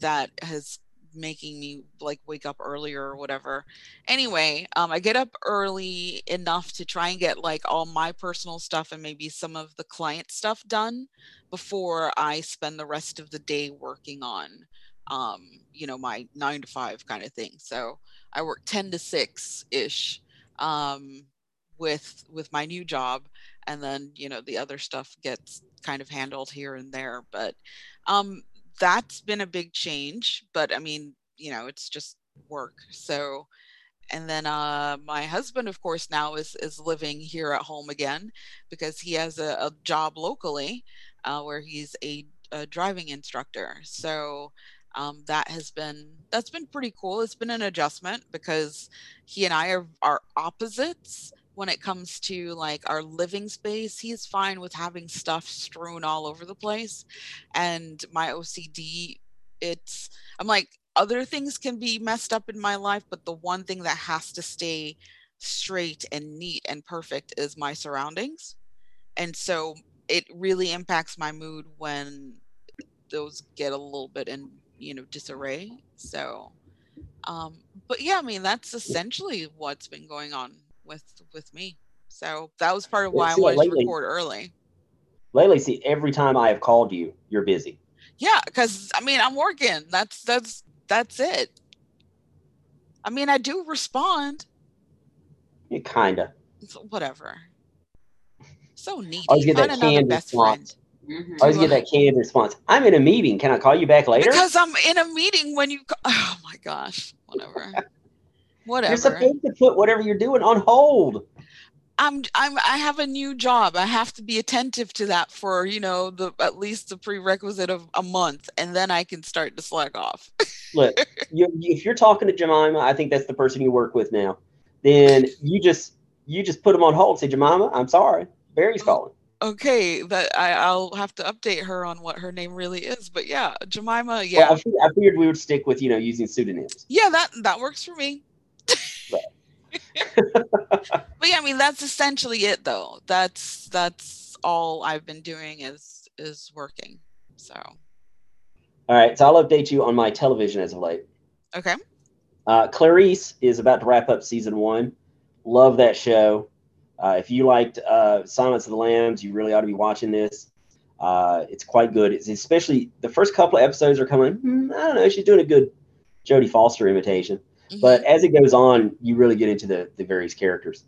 that has making me like wake up earlier or whatever. Anyway, um I get up early enough to try and get like all my personal stuff and maybe some of the client stuff done before I spend the rest of the day working on um you know my 9 to 5 kind of thing. So I work 10 to 6 ish um with with my new job and then you know the other stuff gets kind of handled here and there but um that's been a big change but i mean you know it's just work. So and then uh my husband of course now is is living here at home again because he has a, a job locally uh, where he's a, a driving instructor. So um, that has been that's been pretty cool. It's been an adjustment because he and i are, are opposites when it comes to like our living space he's fine with having stuff strewn all over the place and my ocd it's i'm like other things can be messed up in my life but the one thing that has to stay straight and neat and perfect is my surroundings. And so it really impacts my mood when those get a little bit in you know disarray so um but yeah i mean that's essentially what's been going on with with me so that was part of Yeah, why i see, wanted to record early Lately, see, every time I have called you, you're busy. yeah because i mean i'm working that's that's that's it i mean i do respond You kinda. so whatever so needy Always get that another canned best friend response. Mhm. I always get that canned response. I'm in a meeting. Can I call you back later? because i'm in a meeting when you co- oh my gosh whatever you're supposed to put whatever you're doing on hold. I'm I'm I have a new job. I have to be attentive to that for, you know, the at least the prerequisite of a month and then I can start to slack off. Look, you, if you're talking to Jemima, I think that's the person you work with now. Then you just you just put them on hold. Say, Jemima, I'm sorry, Barry's Oh. calling. okay, that I I'll have to update her on what her name really is. But yeah, Jemima, Well, yeah. I, fig- I figured we would stick with you know using pseudonyms. yeah, that that works for me. But yeah, I mean that's essentially it though. That's that's all I've been doing is is working. So All right, so I'll update you on my television as of late. okay. Uh, Clarice is about to wrap up season one. Love that show. Uh, if you liked uh, Silence of the Lambs, you really ought to be watching this. Uh, it's quite good. It's especially the first couple of episodes are coming. Hmm, I don't know. She's doing a good Jodie Foster imitation. But as it goes on, you really get into the, the various characters.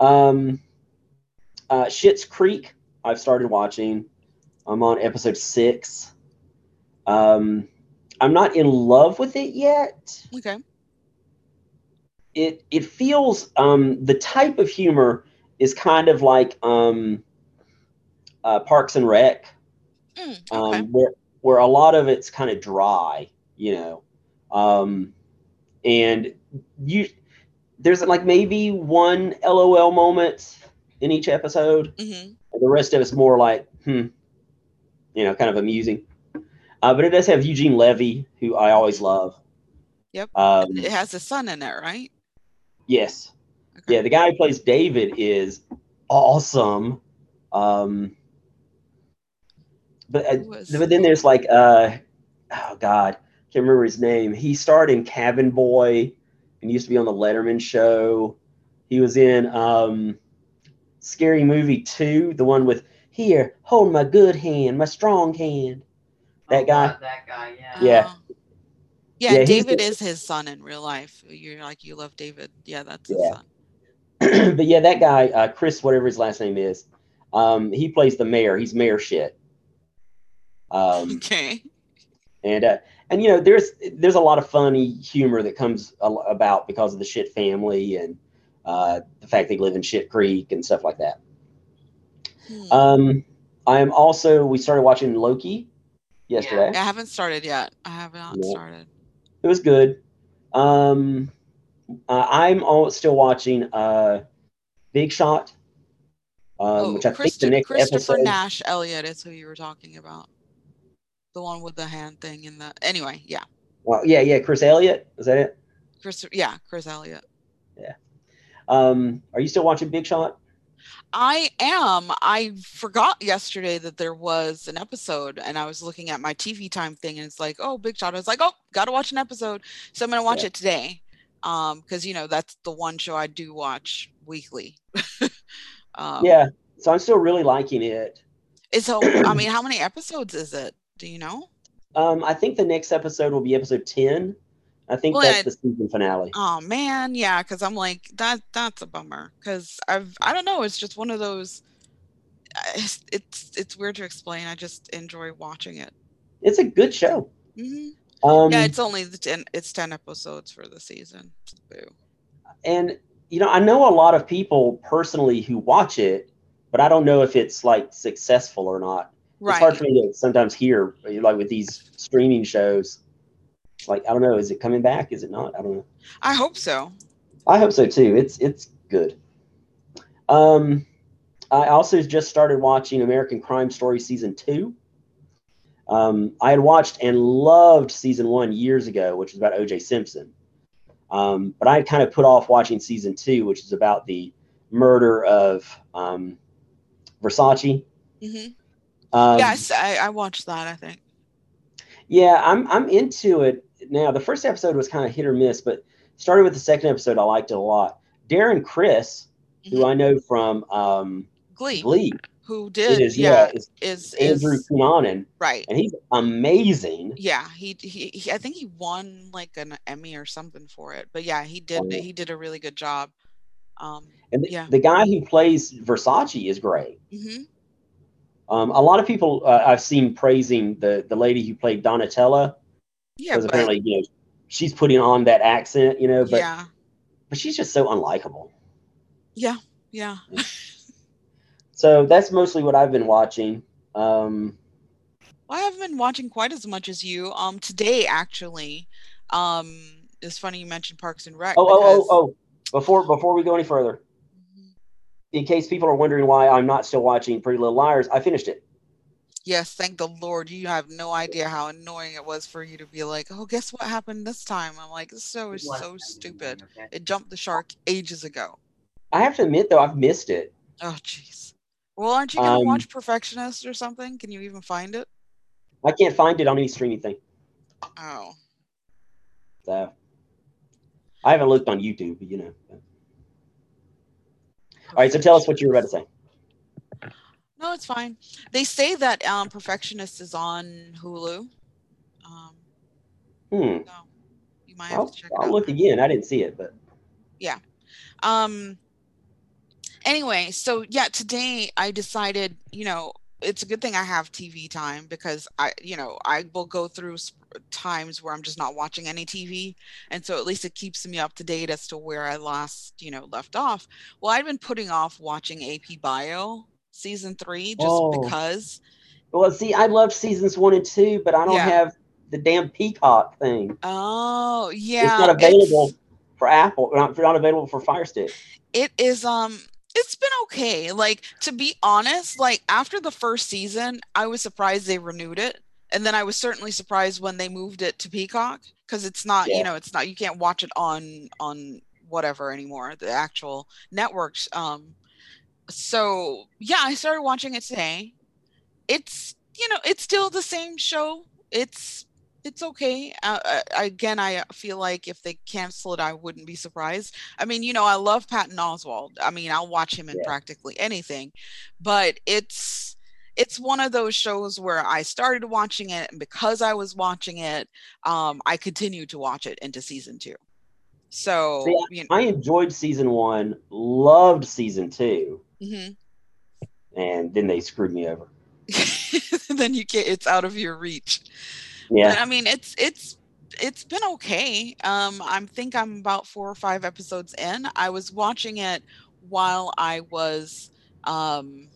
Um, uh, Schitt's Creek, I've started watching. I'm on episode six. Um, I'm not in love with it yet. okay. It it feels um, the type of humor is kind of like um, uh, Parks and Rec, Mm, um, where where a lot of it's kind of dry, you know, um, and you there's like maybe one LOL moment in each episode. hmm and The rest of it's more like hmm, you know, kind of amusing. Uh, but it does have Eugene Levy, who I always love. Yep. Um, It has a son in it, right? yes. Okay. Yeah, the guy who plays David is awesome. Um, but uh, but then there's like uh, oh god, can't remember his name. He starred in Cabin Boy and used to be on the Letterman show. He was in um, Scary Movie Two, the one with here, hold my good hand, my strong hand. That Oh, guy. God, that guy, yeah. Yeah. Oh. Yeah, Yeah, David is his son in real life. You're like you love David. Yeah, that's his Yeah. son. but yeah, that guy, uh, Chris, whatever his last name is, um, he plays the mayor. He's mayor Schitt. Um, Okay. and uh, and you know, there's there's a lot of funny humor that comes about because of the Schitt family and uh, the fact they live in Shit Creek and stuff like that. Hmm. Um, I am also we started watching Loki yesterday. yeah, I haven't started yet. I have not Yeah. started. It was good. Um, uh, I'm all, still watching uh, Big Shot, um, oh, which I think the next Christopher episode. Nash Elliott is who you were talking about. The one with the hand thing in the anyway, yeah. Well, yeah, yeah, Chris Elliott. Is that it? Chris yeah, Chris Elliott. Yeah. Um, are you still watching Big Shot? I am. I forgot yesterday that there was an episode and I was looking at my TV time thing and it's like, oh, Big Shot. I was like, oh, gotta watch an episode. So I'm gonna watch Yeah. it today. Um, because you know, that's the one show I do watch weekly. um yeah. So I'm still really liking it. So I mean, how many episodes is it? Do you know? Um, I think the next episode will be episode ten. I think Well, that's I- the season finale. Oh man, yeah, because I'm like that. That's a bummer. Because I've I don't know. It's just one of those. uh, It's it's, it's weird to explain. I just enjoy watching it. It's a good show. hmm Um, yeah, it's only the ten. It's ten episodes for the season. Boo. and you know, I know a lot of people personally who watch it, but I don't know if it's like successful or not. It's hard for me to sometimes hear, like with these streaming shows. Like I don't know, is it coming back? Is it not? I don't know. I hope so. I hope so too. It's it's good. Um, I also just started watching American Crime Story season two. Um, I had watched and loved season one years ago, which was about O.J. Simpson. Um, but I had kind of put off watching season two, which is about the murder of um, Versace. hmm Um, yes, I, I watched that. I think. Yeah, I'm I'm into it now. The first episode was kind of hit or miss, but started with the second episode. I liked it a lot. Darren Criss, who Mhm. I know from um, Glee, Glee, who did is yeah, yeah, is is Andrew is Cunanan, right. and he's amazing. Yeah, he, he he I think he won like an Emmy or something for it. But yeah, he did Oh, yeah. he did a really good job. Um And the, Yeah. the guy who plays Versace is great. mhm. Um, a lot of people uh, I've seen praising the the lady who played Donatella yeah, because apparently you know she's putting on that accent, you know, but yeah. but she's just so unlikable. Yeah. Yeah. So that's mostly what I've been watching. Um, Well, I haven't been watching quite as much as you. Um, today actually, um, it's funny you mentioned Parks and Rec. oh, oh, because- oh, oh! Before before we go any further. In case people are wondering why I'm not still watching Pretty Little Liars, I finished it. Yes, thank the Lord. You have no idea how annoying it was for you to be like, "Oh, guess what happened this time?" I'm like, "This show is It was so stupid. It jumped the shark ages ago." I have to admit though, I've missed it. Oh, jeez. Well, aren't you gonna Um, watch Perfectionist or something? Can you even find it? I can't find it on any streaming thing. Oh, So I haven't looked on YouTube, you know. All right, so tell us what you were about to say. No, it's fine. They say that um, Perfectionist is on Hulu. Um, Hmm. so you might have I'll, to check I'll out. look again. I didn't see it, but yeah. um anyway so yeah today i decided you know it's a good thing i have tv time because i you know i will go through times where i'm just not watching any tv and so at least it keeps me up to date as to where i last you know left off well i've been putting off watching ap bio season three just Oh. because well, see, I love seasons one and two, but I don't Yeah. have the damn Peacock thing. oh yeah it's not available for Apple. Not, not available for Fire Stick. it is um it's been okay like to be honest like after the first season i was surprised they renewed it and then i was certainly surprised when they moved it to peacock because it's not Yeah. you know it's not you can't watch it on on whatever anymore the actual networks um so yeah i started watching it today. It's you know it's still the same show. It's it's okay. Uh, uh, again i feel like if they cancel it i wouldn't be surprised. I mean you know i love patton oswalt i mean i'll watch him in Yeah. practically anything. But it's it's one of those shows where i started watching it and because i was watching it um i continued to watch it into season two so See, you know, I enjoyed season one, loved season two, mhm. and then they screwed me over. then you get it's out of your reach Yeah. But I mean, it's it's it's been okay. Um, I think I'm about four or five episodes in. I was watching it while I was um,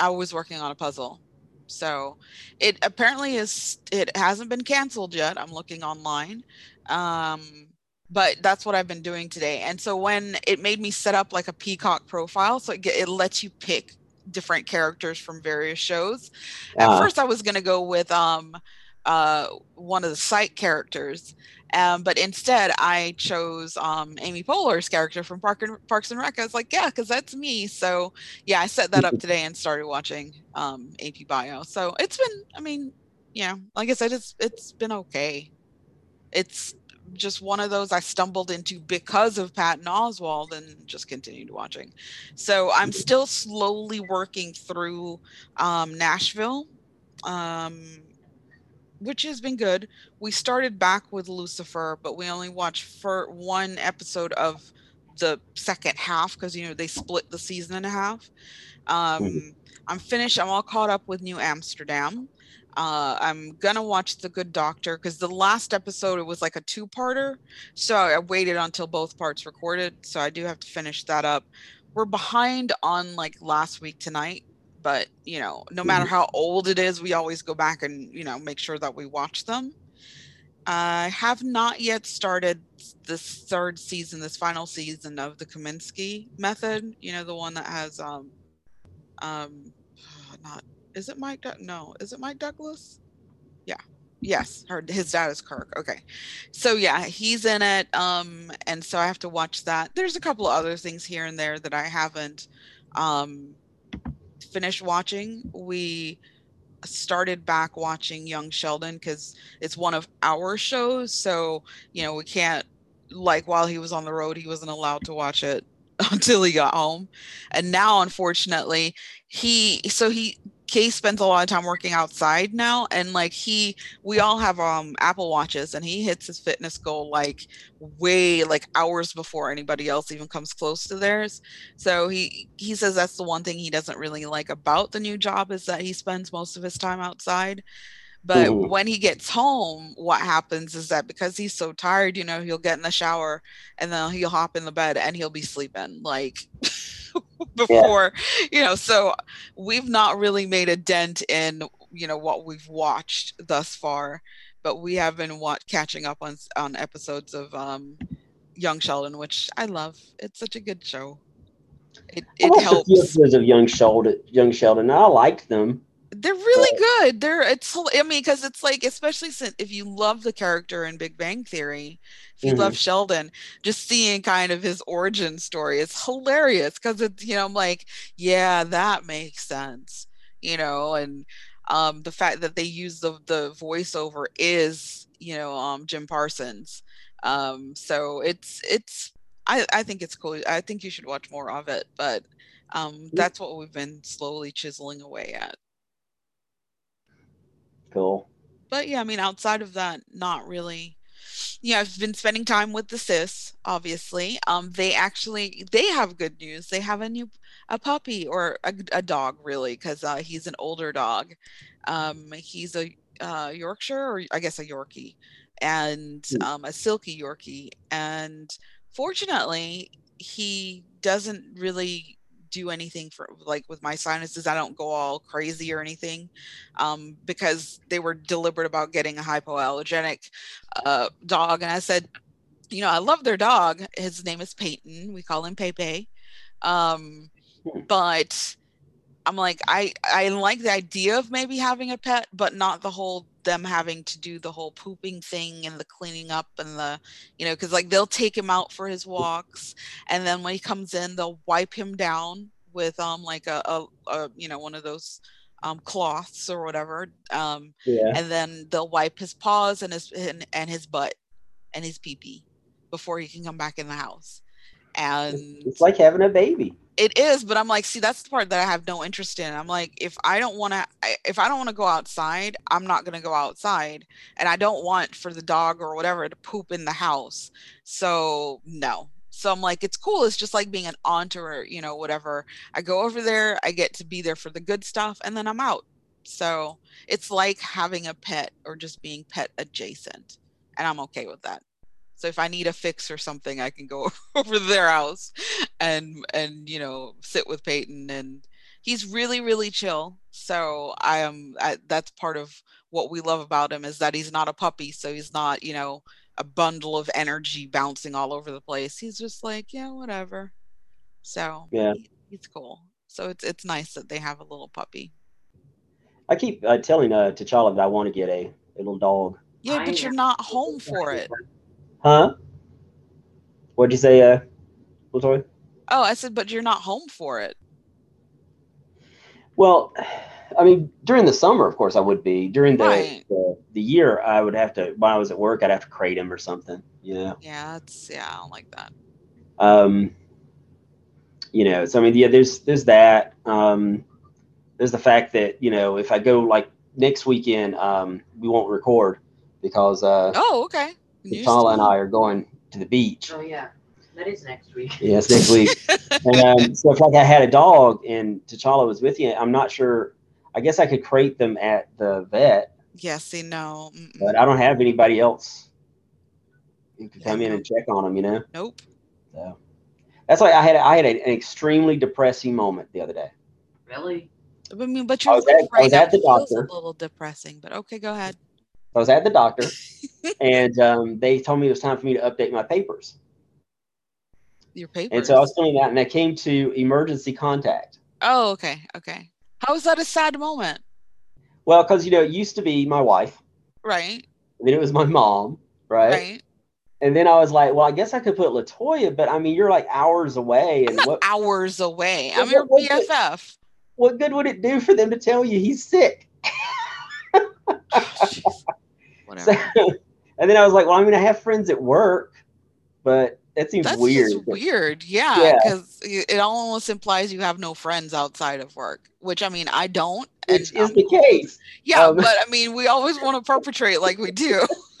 I was working on a puzzle. So it apparently is it hasn't been canceled yet. I'm looking online. Um, but that's what I've been doing today. And so when it made me set up like a Peacock profile, so it, it lets you pick different characters from various shows. At Uh, first, I was gonna go with um, uh, one of the site characters, um, but instead I chose um, Amy Poehler's character from Park and, Parks and Rec. I was like, yeah, because that's me. So yeah, I set that up today and started watching um, AP Bio. So it's been, I mean, yeah, like I said, it's it's been okay. It's just one of those I stumbled into because of Patton Oswalt and just continued watching. So I'm still slowly working through um, Nashville, um, which has been good. We started back with Lucifer, but we only watched for one episode of the second half because you know they split the season in half. Um, Mhm. I'm finished. I'm all caught up with New Amsterdam. Uh, I'm gonna watch The Good Doctor because the last episode it was like a two-parter, so I waited until both parts recorded. So I do have to finish that up. We're behind on like last week tonight, but you know, no matter how old it is, we always go back and you know make sure that we watch them. I have not yet started this third season, this final season of the Kominsky Method. You know, the one that has um, um, not is it Mike? Doug- no, is it Mike Douglas? Yeah. Yes, her his dad is Kirk. Okay, so yeah, he's in it. Um, and so I have to watch that. There's a couple of other things here and there that I haven't um finished watching. We started back watching Young Sheldon because it's one of our shows. So you know we can't like while he was on the road, he wasn't allowed to watch it until he got home. And now, unfortunately, he so he Case spends a lot of time working outside now, and like he, we all have um Apple watches, and he hits his fitness goal like way like hours before anybody else even comes close to theirs. So he he says that's the one thing he doesn't really like about the new job is that he spends most of his time outside. But Mhm. when he gets home, what happens is that because he's so tired, you know, he'll get in the shower and then he'll hop in the bed and he'll be sleeping like before, you know. So we've not really made a dent in, you know, what we've watched thus far, but we have been catching up on on episodes of um, Young Sheldon, which I love. It's such a good show. It I it watched a few helps. episodes of Young Sheldon. Young Sheldon. I liked them. They're really good. They're it's I mean because it's like especially since if you love the character in Big Bang Theory, if you love Sheldon, just seeing kind of his origin story is hilarious because it's you know I'm like yeah that makes sense you know and um the fact that they use the the voiceover is you know um Jim Parsons um so it's it's I I think it's cool. I think you should watch more of it but um that's what we've been slowly chiseling away at. Cool. but yeah, I mean, outside of that, not really. Yeah, I've been spending time with the sis, obviously. Um, they actually they have good news. They have a new a puppy or a, a dog, really, because uh, he's an older dog. Um, he's a uh, Yorkshire or I guess a Yorkie, and Hmm. um, a silky Yorkie. And fortunately, he doesn't really do anything for like with my sinuses. I don't go all crazy or anything um, because they were deliberate about getting a hypoallergenic uh, dog. And I said, you know, I love their dog. His name is Peyton. We call him Pepe. Um, Hmm. but I'm like, I I like the idea of maybe having a pet, but not the whole them having to do the whole pooping thing and the cleaning up and the you know because like they'll take him out for his walks and then when he comes in they'll wipe him down with um like a, a, a you know one of those um cloths or whatever um Yeah. and then they'll wipe his paws and his and, and his butt and his pee pee before he can come back in the house and It's like having a baby. It is but i'm like see that's the part that i have no interest in. I'm like if i don't want to if i don't want to go outside i'm not going to go outside. And i don't want for the dog or whatever to poop in the house. So no. So i'm like it's cool. It's just like being an aunt or you know whatever. I go over there i get to be there for the good stuff and then i'm out. So it's like having a pet or just being pet adjacent. And i'm okay with that so if I need a fix or something, I can go over to their house and and you know sit with Peyton and he's really really chill. So I am I, that's part of what we love about him is that he's not a puppy, so he's not you know a bundle of energy bouncing all over the place. He's just like yeah whatever. So Yeah. he- he's cool. So it's it's nice that they have a little puppy. I keep uh, telling uh, T'Challa that I want to get a, a little dog. Yeah, but you're not home for it. Huh? What'd you say, uh, Latoya? Oh, I said, but you're not home for it. Well, I mean, during the summer, of course, I would be. During the, Right. the the year, I would have to. When I was at work, I'd have to crate him or something. You know. Yeah, it's yeah, I don't like that. Um, you know, so I mean, yeah, there's there's that. Um, there's the fact that you know, if I go like next weekend, um, we won't record because uh, Oh, okay. News to T'Challa and. I are going to the beach. Oh yeah, that is next week. Yes, next week. and um, so if like I had a dog and T'Challa was with you, I'm not sure. I guess I could crate them at the vet, Yeah, see, no. mm-mm. but I don't have anybody else who could come Yeah, in no. and check on them. You know, Nope. so that's why I had I had an extremely depressing moment the other day. Really? I mean, but I your was life at- I was at the doctor. a little depressing, but okay, go ahead. I was at the doctor, and um, they told me it was time for me to update my papers. Your papers. And so I was filling that, and I came to emergency contact. oh, okay, okay. How is that a sad moment? Well, because you know, it used to be my wife, Right, then it was my mom, right? right. And then I was like, well, I guess I could put Latoya, but I mean, you're like hours away, and not what hours away. I'm your what- what- BFF. what good would it do for them to tell you he's sick? Jeez. So, and then I was like, well, I'm gonna have friends at work, but that seems That's weird. just weird. Yeah, Yeah. because it almost implies you have no friends outside of work, which I mean, I don't. and Which is I'm the case. Yeah, Um, but I mean, we always want to perpetrate like we do.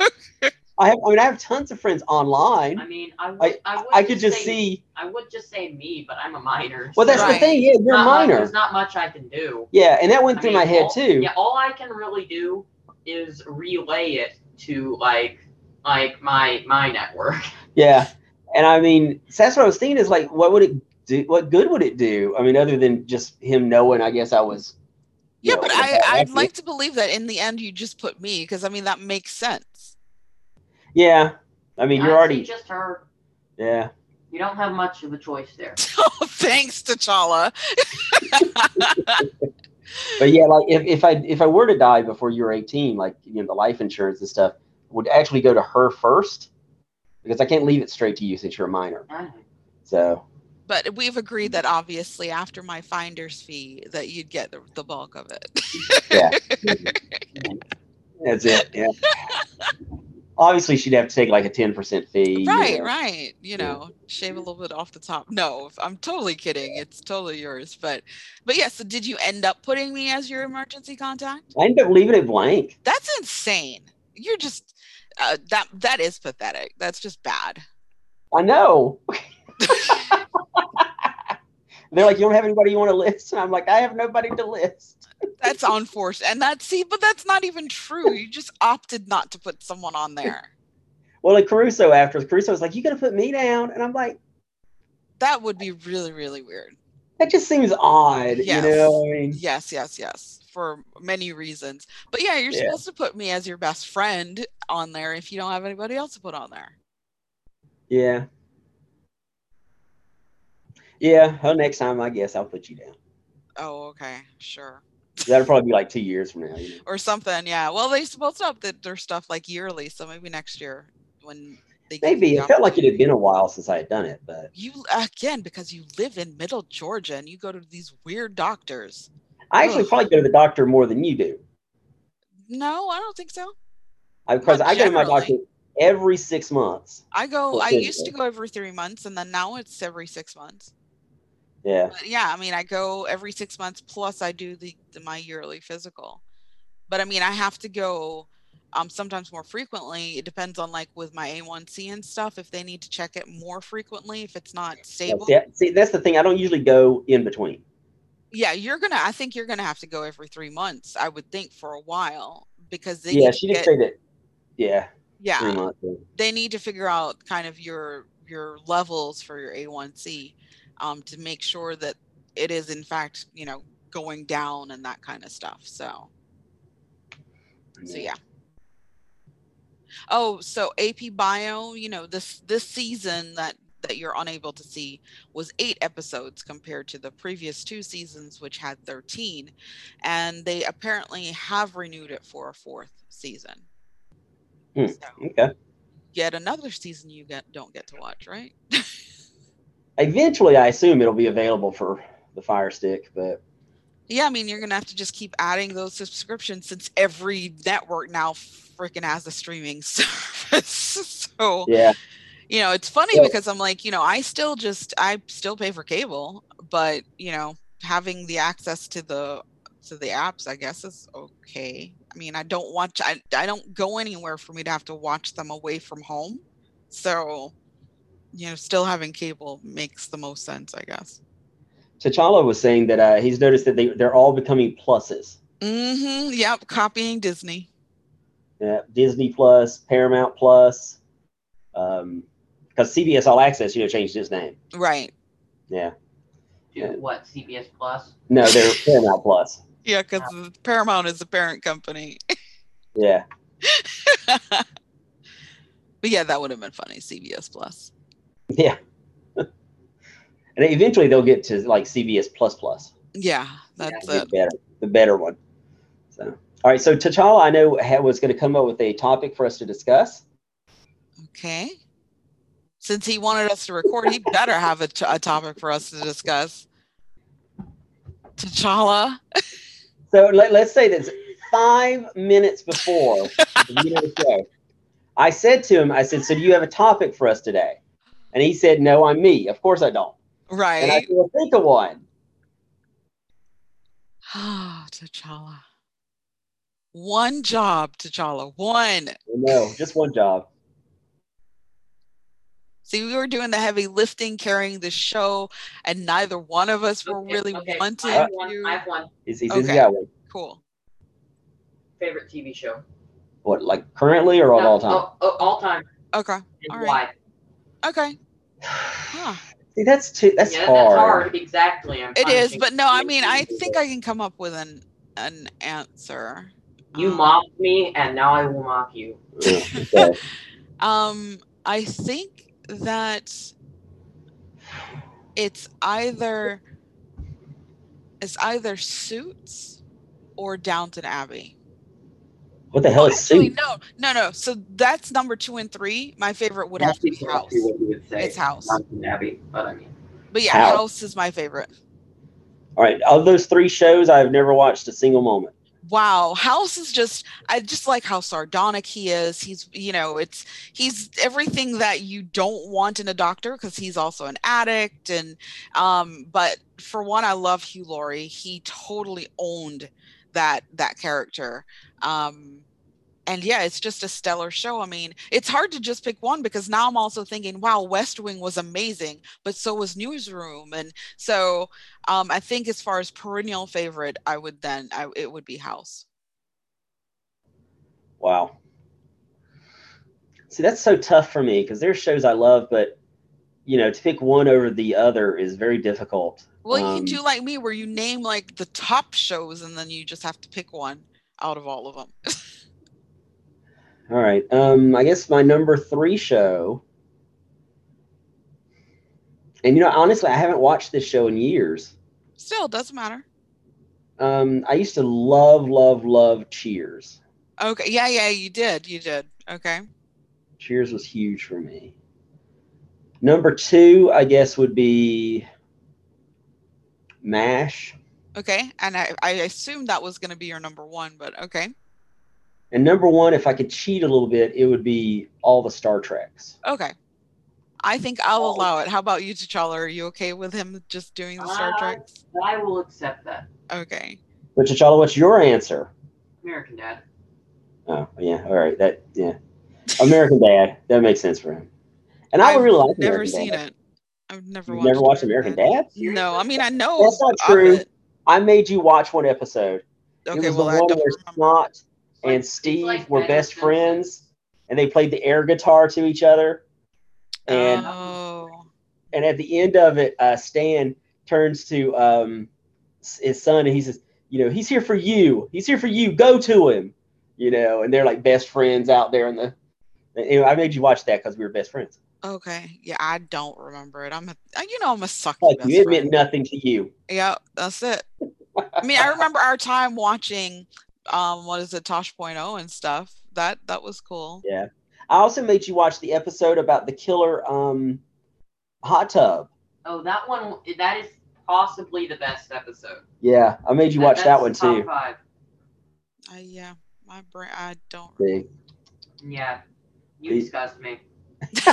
I have, I mean, I have tons of friends online. I mean, I would, I- I, would I could just say, see. I would just say me, but I'm a minor. Well, that's so the thing. Yeah, you're a not much- minor. There's not much I can do. Yeah, and that went I through mean, my head all- too. Yeah, all I can really do is relay it to like like my my network. Yeah. And I mean, so that's what I was thinking is like, what would it do? What good would it do? I mean, other than just him knowing, I guess I was. Yeah, know, but in a I, bad I'd accident. like to believe that in the end you just put me because I mean that makes sense. Yeah. I mean, you're I'd already. just her. Yeah. You don't have much of a choice there. Oh, thanks, T'Challa. But yeah, like if, if I if I were to die before you were 18, like you know, the life insurance and stuff would actually go to her first because I can't leave it straight to you since you're a minor. So But we've agreed that obviously after my finder's fee that you'd get the, the bulk of it. Yeah. that's it. Yeah. Obviously, she'd have to take like a 10% fee. you right, know. right. You Yeah. know, shave a little bit off the top. No, I'm totally kidding. It's totally yours. But but yeah, so did you end up putting me as your emergency contact? I ended up leaving it blank. That's insane. You're just uh, that that is pathetic. That's just bad. I know. They're like, you don't have anybody you want to list? And I'm like, I have nobody to list. That's unforced. And that's see, but that's not even true. You just opted not to put someone on there. Well, like Caruso after Caruso was like, you got to put me down. And I'm like, That would be really, really weird. that just seems odd. Yes. You know, I mean, Yes, yes, yes. For many reasons. But yeah, you're Yeah. supposed to put me as your best friend on there if you don't have anybody else to put on there. yeah. Yeah. Well, next time, I guess I'll put you down. Oh, okay, sure. That'll probably be like two years from now. You know? Or something, yeah. Well, they're supposed to update their stuff like yearly, so maybe next year when they Maybe it felt like it had been a while since I had done it, but You again because you live in Middle Georgia and you go to these weird doctors. I actually Ugh. probably go to the doctor more than you do No, I don't think so. because I go to my doctor every six months. I go. I used to go every three months, and then now it's every six months. Yeah. But yeah, I mean, I go every six months plus I do the, the my yearly physical. But I mean, I have to go um sometimes more frequently. It depends on like with my A1C and stuff if they need to check it more frequently if it's not stable. See, see, that's the thing. I don't usually go in between. Yeah, you're gonna. I think you're gonna have to go every three months. I would think for a while because they Yeah, she did get, say that. Yeah, yeah. they need to figure out kind of your your levels for your A1C um, to make sure that it is in fact you know going down and that kind of stuff. So so yeah. Oh, so AP Bio, you know this this season that that you're unable to see was eight episodes compared to the previous two seasons which had 13 and they apparently have renewed it for a fourth season Hmm. so Okay. yet another season you get don't get to watch right Eventually, I assume it'll be available for the Fire Stick, but yeah i mean you're gonna have to just keep adding those subscriptions since every network now freaking has a streaming service. So yeah, you know it's funny Well- because i'm like you know i still just i still pay for cable but you know having the access to the to the apps i guess is okay. I mean i don't watch i, I don't go anywhere for me to have to watch them away from home. So you know still having cable makes the most sense i guess T'Challa was saying that uh, he's noticed that they they're all becoming pluses. mm-hmm yep copying disney Yeah, Disney Plus, Paramount Plus, um, because CBS All Access, you know, changed its name. right Yeah, To Yeah. what CBS Plus? no, they're Paramount Plus. yeah because paramount is the parent company Yeah, but yeah that would have been funny cbs plus yeah. and eventually they'll get to like CBS Plus Plus. yeah that's the it better, the better one. So, all right. So T'Challa, I know was going to come up with a topic for us to discuss. Okay. Since he wanted us to record, he better have a, t- a topic for us to discuss. T'Challa. So let, let's say that's five minutes before the beginning of the show. I said to him, I said, "So do you have a topic for us today?" And he said, "No, I'm me. Of course I don't." Right. And I Right. said, "Well, think of one." Ah, T'Challa. One job, T'Challa. One. No, just one job. See, we were doing the heavy lifting, carrying the show, and neither one of us were Okay, really okay, wanting I have one. to. I have one He's, he's, Okay. he's got one. Cool. favorite TV show. What, like currently or No, all time? Oh, oh, all time. Okay. And All right. why? Okay. Huh. See, that's too. That's yeah, hard. that's hard. Exactly. I'm It trying to is, think but no, I mean, I think. I can come up with an an answer. You Um, mocked me, and now I will mock you. Um, I think that it's either it's either Suits or Downton Abbey. What the hell Well, is actually, Suits? no, no, no. So that's number two and three. My favorite would have to be House. what you would say. It's House. Downton Abbey, but I mean, But yeah, House. House is my favorite. All right, of those three shows, I've never watched a single moment. Wow, House is just I just like how sardonic he is. He's you know, it's he's everything that you don't want in a doctor because he's also an addict and um but for one I love Hugh Laurie. He totally owned that that character. Um and yeah, it's just a stellar show. I mean, it's hard to just pick one because now I'm also thinking, wow, West Wing was amazing, but so was Newsroom. And so um, I think as far as perennial favorite, I would then I, it would be House. Wow. See, that's so tough for me because there's shows I love, but you know, to pick one over the other is very difficult. Well, you Um, can do like me, where you name like the top shows, and then you just have to pick one out of all of them. All right. Um, I guess my number three show. And you know, honestly, I haven't watched this show in years. Still, doesn't matter. Um, I used to love, love, love Cheers. Okay, yeah, yeah, you did, you did. Okay, Cheers was huge for me. Number two, I guess, would be MASH. okay, and I I assumed that was going to be your number one, but okay, And number one, if I could cheat a little bit, it would be all the Star Treks. okay. I think I'll Oh. allow it. How about you, T'Challa? Are you okay with him just doing the Star Uh, Trek? I will accept that. Okay. But T'Challa, what's your answer? American Dad. Oh, yeah. All right. That, yeah. American Dad. That makes sense for him. And I I've really like never American seen Dad. it. I've never You've watched. never watched American Dad? No, I mean I know. That's not true. it. I made you watch one episode. Okay, it was well the I one don't where remember. Snot and Steve like were best friends, and they played the air guitar to each other. And oh, and at the end of it, uh, Stan turns to um, his son and he says, "You know, he's here for you. He's here for you. Go to him." You know, and they're like best friends out there in the. Anyway, I made you watch that because we were best friends. Okay. Yeah, I don't remember it. I'm a, uh, you know, I'm a sucky Like best you admit friend. nothing to you. Yeah, that's it. I mean, I remember our time watching, um, what is it, Tosh Point oh and stuff. That that was cool. Yeah. I also made you watch the episode about the killer um, hot tub. Oh, that one. That is possibly the best episode. Yeah, I made you watch that one top too. Five. I yeah, my brain. I don't. See? Yeah, you The- disgust me.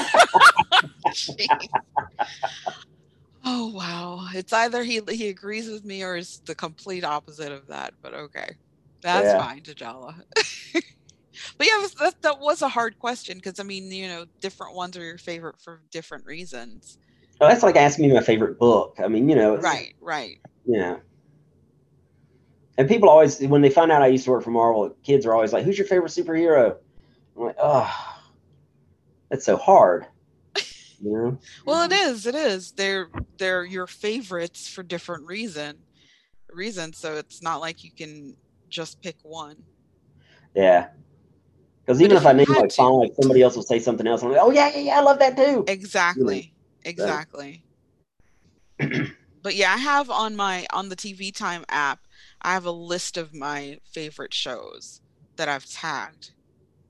Oh wow! It's either he he agrees with me or it's the complete opposite of that. But okay, that's Yeah. fine, T'Challa. but yeah, that that was a hard question because I mean, you know, different ones are your favorite for different reasons. Oh, that's like asking me my favorite book. I mean, you know, it's, Right, right. Yeah. And people always, when they find out I used to work for Marvel, kids are always like, "Who's your favorite superhero?" I'm like, "Oh, that's so hard." You know? Well, it is. It is. They're they're your favorites for different reason reasons. So it's not like you can just pick one. Yeah. Because even if I you name like to- five, somebody else will say something else. I'm like, "Oh yeah, yeah, yeah, I love that too." Exactly. Exactly. but yeah, I have on my on the TV Time app, I have a list of my favorite shows that I've tagged.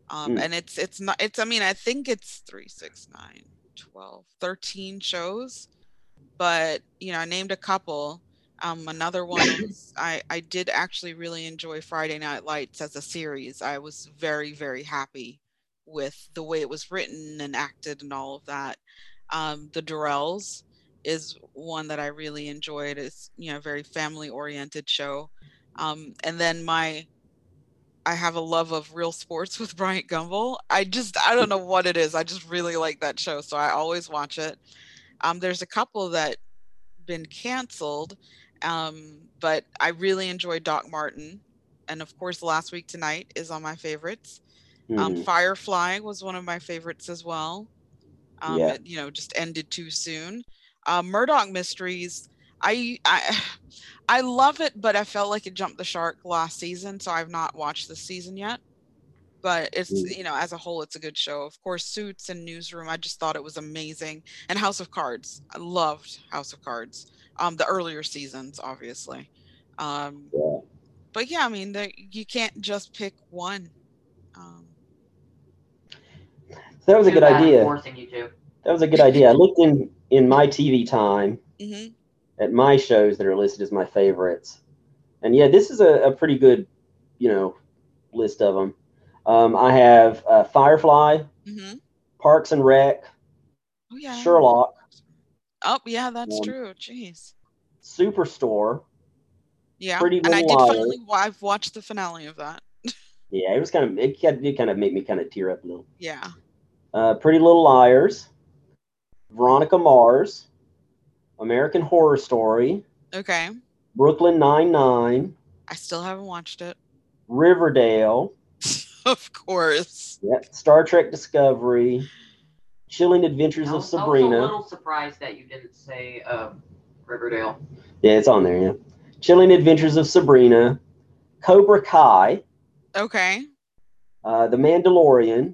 Um, Mm. and it's it's not it's I mean, I think it's three, six, nine, 12, 13 shows. But you know, I named a couple. Um, another one was I, I did actually really enjoy Friday Night Lights as a series. I was very, very happy with the way it was written and acted and all of that. Um, the Durrells is one that I really enjoyed. It's you know a very family oriented show. Um, and then my I have a love of real sports with Bryant Gumbel. I just I don't know what it is. I just really like that show, so I always watch it. Um, there's a couple that been canceled, um, but I really enjoy Doc Martin, and of course, Last Week Tonight is on my favorites. Um, Mhm. Firefly was one of my favorites as well. Um, Yeah. it, you know, just ended too soon. Uh, Murdoch Mysteries, I, I, I love it, but I felt like it jumped the shark last season, so I've not watched this season yet. But it's Mm. you know, as a whole, it's a good show. Of course, Suits and Newsroom, I just thought it was amazing, and House of Cards, I loved House of Cards. Um, the earlier seasons, obviously. Um, Yeah. but yeah, I mean, there, you can't just pick one. Um, That was a good idea. Forcing you to. That was a good idea. I looked in in my TV time mhm. At my shows that are listed as my favorites, and yeah, this is a, a pretty good, you know, list of them. Um, I have uh, Firefly, Mhm. Parks and Rec, Oh yeah. Sherlock, Oh yeah, that's Um, true. Jeez. Superstore. Yeah, Pretty and I did finally. I've watched the finale of that. Yeah, it was kind of it, kind- it kind of made me kind of tear up a little. Yeah. Uh, Pretty Little Liars, Veronica Mars, American Horror Story, Okay. Brooklyn Nine Nine, I still haven't watched it. Riverdale, of course. yep, Star Trek Discovery, Chilling Adventures I of was, I was a Sabrina. little surprised that you didn't say uh, Riverdale. Yeah, it's on there. Yeah, Chilling Adventures of Sabrina, Cobra Kai, Okay. uh, The Mandalorian,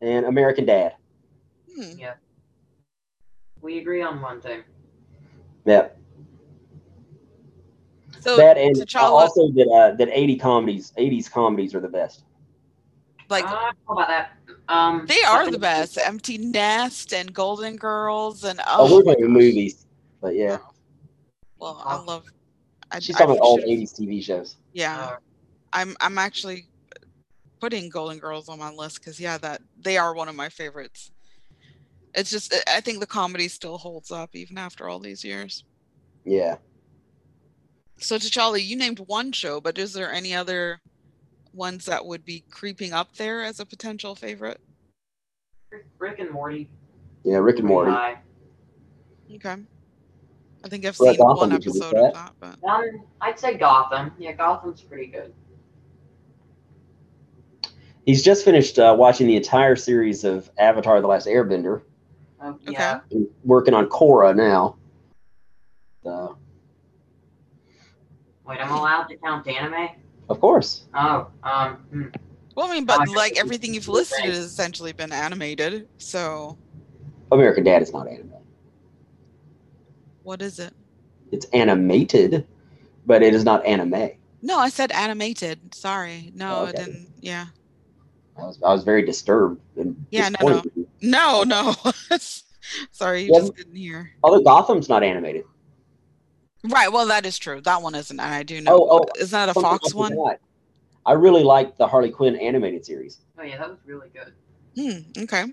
and American Dad. Hmm. We agree on one thing. Yeah. So that and T'Challa- also that uh, that eighty comedies, eighties comedies are the best. like uh, I don't know about that. Um, they are the best. Empty Nest and Golden Girls and Oh, oh, we're my talking movies, but yeah, Well, I love. I, she's I talking about all eighties TV shows. Yeah, Uh, I'm. I'm actually putting Golden Girls on my list because yeah, that they are one of my favorites. It's just I- I think the comedy still holds up even after all these years. Yeah. So T'Challa, you named one show, but is there any other ones that would be creeping up there as a potential favorite? Rick and Morty. Yeah, Rick and Morty. high. Okay. I think I've Well, seen Gotham, one did you look episode of at? that, but Um, I'd say Gotham. Yeah, Gotham's pretty good. He's just finished uh, watching the entire series of Avatar: The Last Airbender. Oh, Okay. yeah. and working on Korra now. So, Wait, I'm allowed to count anime? of course. Oh, um, hmm. well, I mean, but I like everything you've listed great. has essentially been animated. So American Dad is not anime. what is it? It's animated, but it is not anime. No, I said animated. Sorry, no, Oh, I didn't. Yeah, I was I was very disturbed and Yeah, no, disappointed with you. No, no. Sorry, you Yeah. just didn't hear. Although Gotham's not animated. Right. Well, that is true. That one isn't, and I do know. Oh, oh, isn't that a Fox one? forgot. I really liked the Harley Quinn animated series. Oh, yeah, that was really good. Hmm. Okay.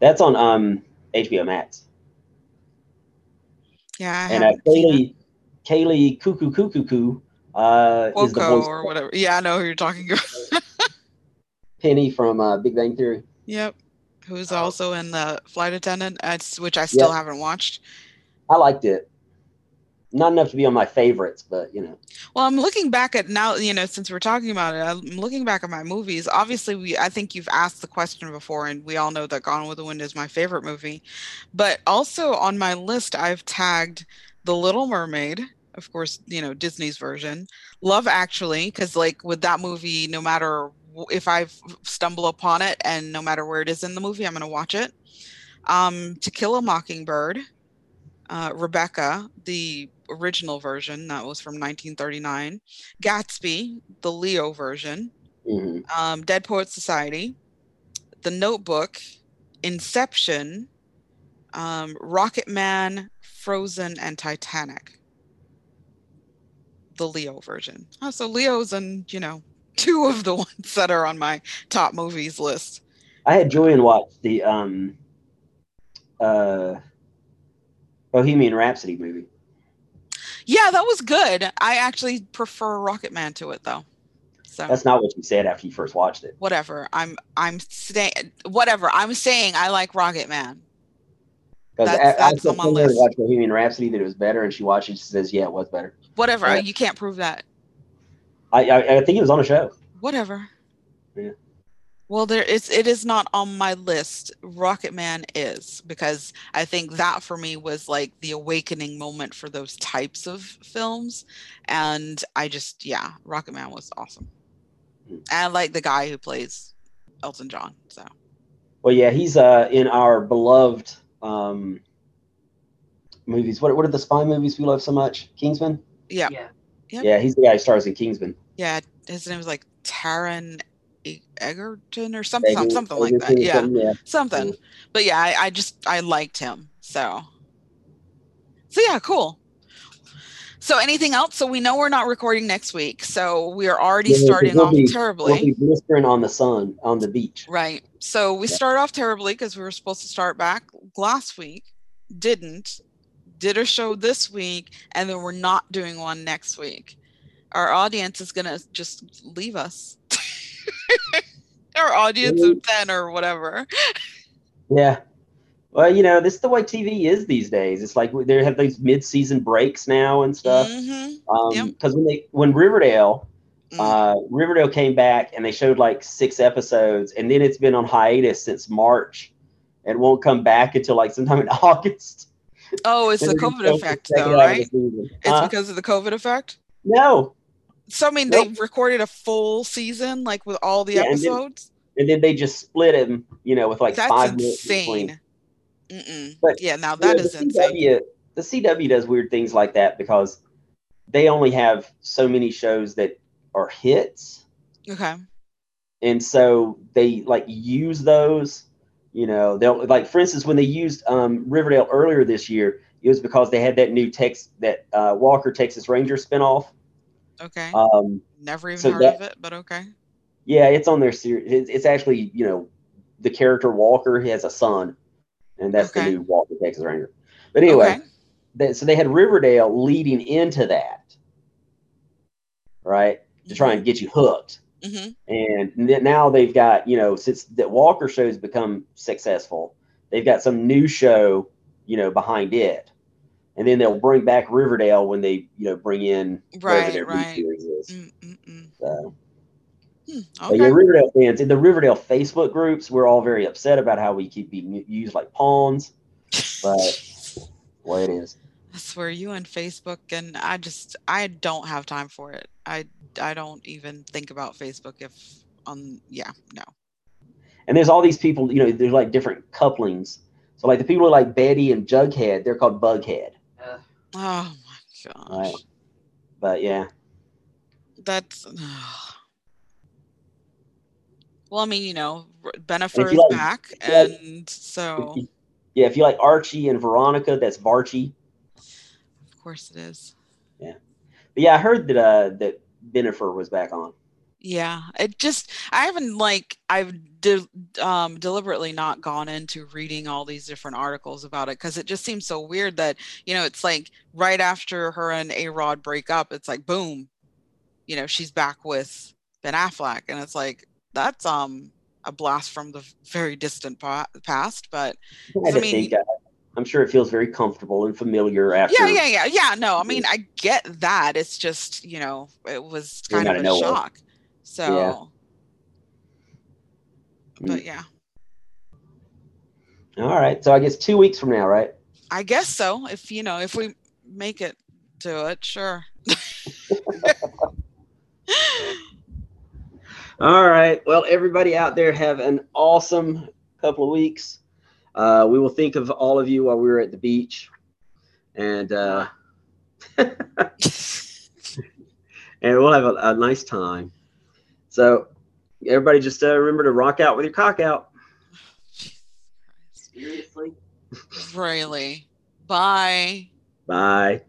That's on um HBO Max. Yeah, I and uh, haven't seen Kaley Kaley Cuoco Cuoco Cuoco uh, it. is the Woko voice or whatever. Yeah, I know who you're talking about. Penny from uh, Big Bang Theory. yep. Who's Oh. also in the flight attendant, which I still Yep. haven't watched. I liked it. Not enough to be on my favorites, but you know. Well, I'm looking back at now, you know, since we're talking about it, I'm looking back at my movies. Obviously, we I think you've asked the question before, and we all know that Gone with the Wind is my favorite movie. But also on my list, I've tagged The Little Mermaid, of course, you know, Disney's version, Love Actually, because like with that movie, no matter if I stumble upon it and no matter where it is in the movie, I'm going to watch it. Um, To Kill a Mockingbird, uh, Rebecca, the original version that was from 1939, Gatsby, the Leo version, mhm. um, Dead Poet Society, The Notebook, Inception, um, Rocket Man, Frozen, and Titanic. The Leo version. Oh, so Leo's and you know two of the ones that are on my top movies list. I had Julian watch the um, uh, Bohemian Rhapsody movie. Yeah, that was good. I actually prefer Rocket Man to it though. So That's not what you said after you first watched it. whatever. I'm I'm saying whatever. I'm saying I like Rocket Man. Because I, I that's my telling her to watch Bohemian Rhapsody that it was better, and she watched it. She says, "Yeah, it was better." Whatever. Yeah. You can't prove that. I I, I think it was on a show. Whatever. Yeah. Well, there is. It is not on my list. Rocket Man is because I think that for me was like the awakening moment for those types of films, and I just yeah, Rocket Man was awesome. Hmm. And I like the guy who plays Elton John. So Well, yeah, he's uh in our beloved um movies. What what are the spy movies we love so much? Kingsman. yeah, Yeah. Yep. Yeah, he's the guy who stars in Kingsman. Yeah, his name was like Taron Egerton or something, Egan- something like that. Egerton Yeah, something, yeah. something. But yeah, I, I just I liked him. So, so yeah, cool. So anything else? So we know we're not recording next week. So we are already Yeah, starting we'll off be- terribly. We'll be blistering on the sun on the beach. Right. So we Yeah. start off terribly because we were supposed to start back last week, didn't, did a show this week, and then we're not doing one next week. Our audience is gonna just leave us. Our audience of 10 or whatever. Yeah. Well, you know, this is the way TV is these days. It's like they have these mid-season breaks now and stuff. Mhm. Um, Yep. because when they when Riverdale, Mm. uh, Riverdale came back and they showed like six episodes, and then it's been on hiatus since March, and won't come back until like sometime in August. Oh, it's the COVID effect, though, half of the right? It's Huh? because of the COVID effect. no, So I mean, Nope. they recorded a full season, like with all the Yeah, and then- episodes. and then they just split them, you know, with like That's five minutes insane. Mm-mm. But, yeah, now You that know, is the insane. CW, the CW does weird things like that because they only have so many shows that are hits, Okay. and so they like use those. You know, they'll like for instance when they used um, Riverdale earlier this year, it was because they had that new text that uh, Walker Texas Ranger spinoff. Okay. Um, Never even so heard that- of it, but okay. yeah, it's on their series. It's, actually you know the character Walker he has a son, and that's Okay. the new Walker Texas Ranger. But anyway, Okay. that, so they had Riverdale leading into that, right? To try and get you hooked. Hmm And now they've got, you know, since the Walker show's become successful, they've got some new show, you know, behind it. And then they'll bring back Riverdale when they, you know, bring in Right, right. series is. Mm-mm-mm. So, Hmm, but yeah, Riverdale fans in the Riverdale Facebook groups, we're all very upset about how we keep being used like pawns. But what it is. I swear you and Facebook and I just I don't have time for it. I I don't even think about Facebook if on yeah, no. And there's all these people, you know, there's like different couplings. So like the people who are like Betty and Jughead, they're called Bughead. Ugh. Oh my gosh. Right. But yeah. That's well, I mean, you know, Benifer is like- back, if you like- and so Yeah, if you like Archie and Veronica, that's Varchie. Of course it is. Yeah. But yeah, I heard that uh that Benifer was back on. Yeah, it just I haven't like I've de- um, deliberately not gone into reading all these different articles about it because it just seems so weird that you know it's like right after her and A Rod break up, it's like boom, you know she's back with Ben Affleck, and it's like that's um a blast from the very distant past, but I I mean- think. Uh, I'm sure it feels very comfortable and familiar after. yeah, yeah, yeah, yeah. No, I mean I get that. It's just you know it was kind of a shock. So, Mm. but yeah. All right. So I guess two weeks from now, right? I guess so. If you know, if we make it to it, sure. All right. Well, everybody out there have an awesome couple of weeks. Uh, we will think of all of you while we were at the beach, and uh, and we'll have a, a nice time. So, everybody, just uh, remember to rock out with your cock out. Seriously? really. Bye. Bye.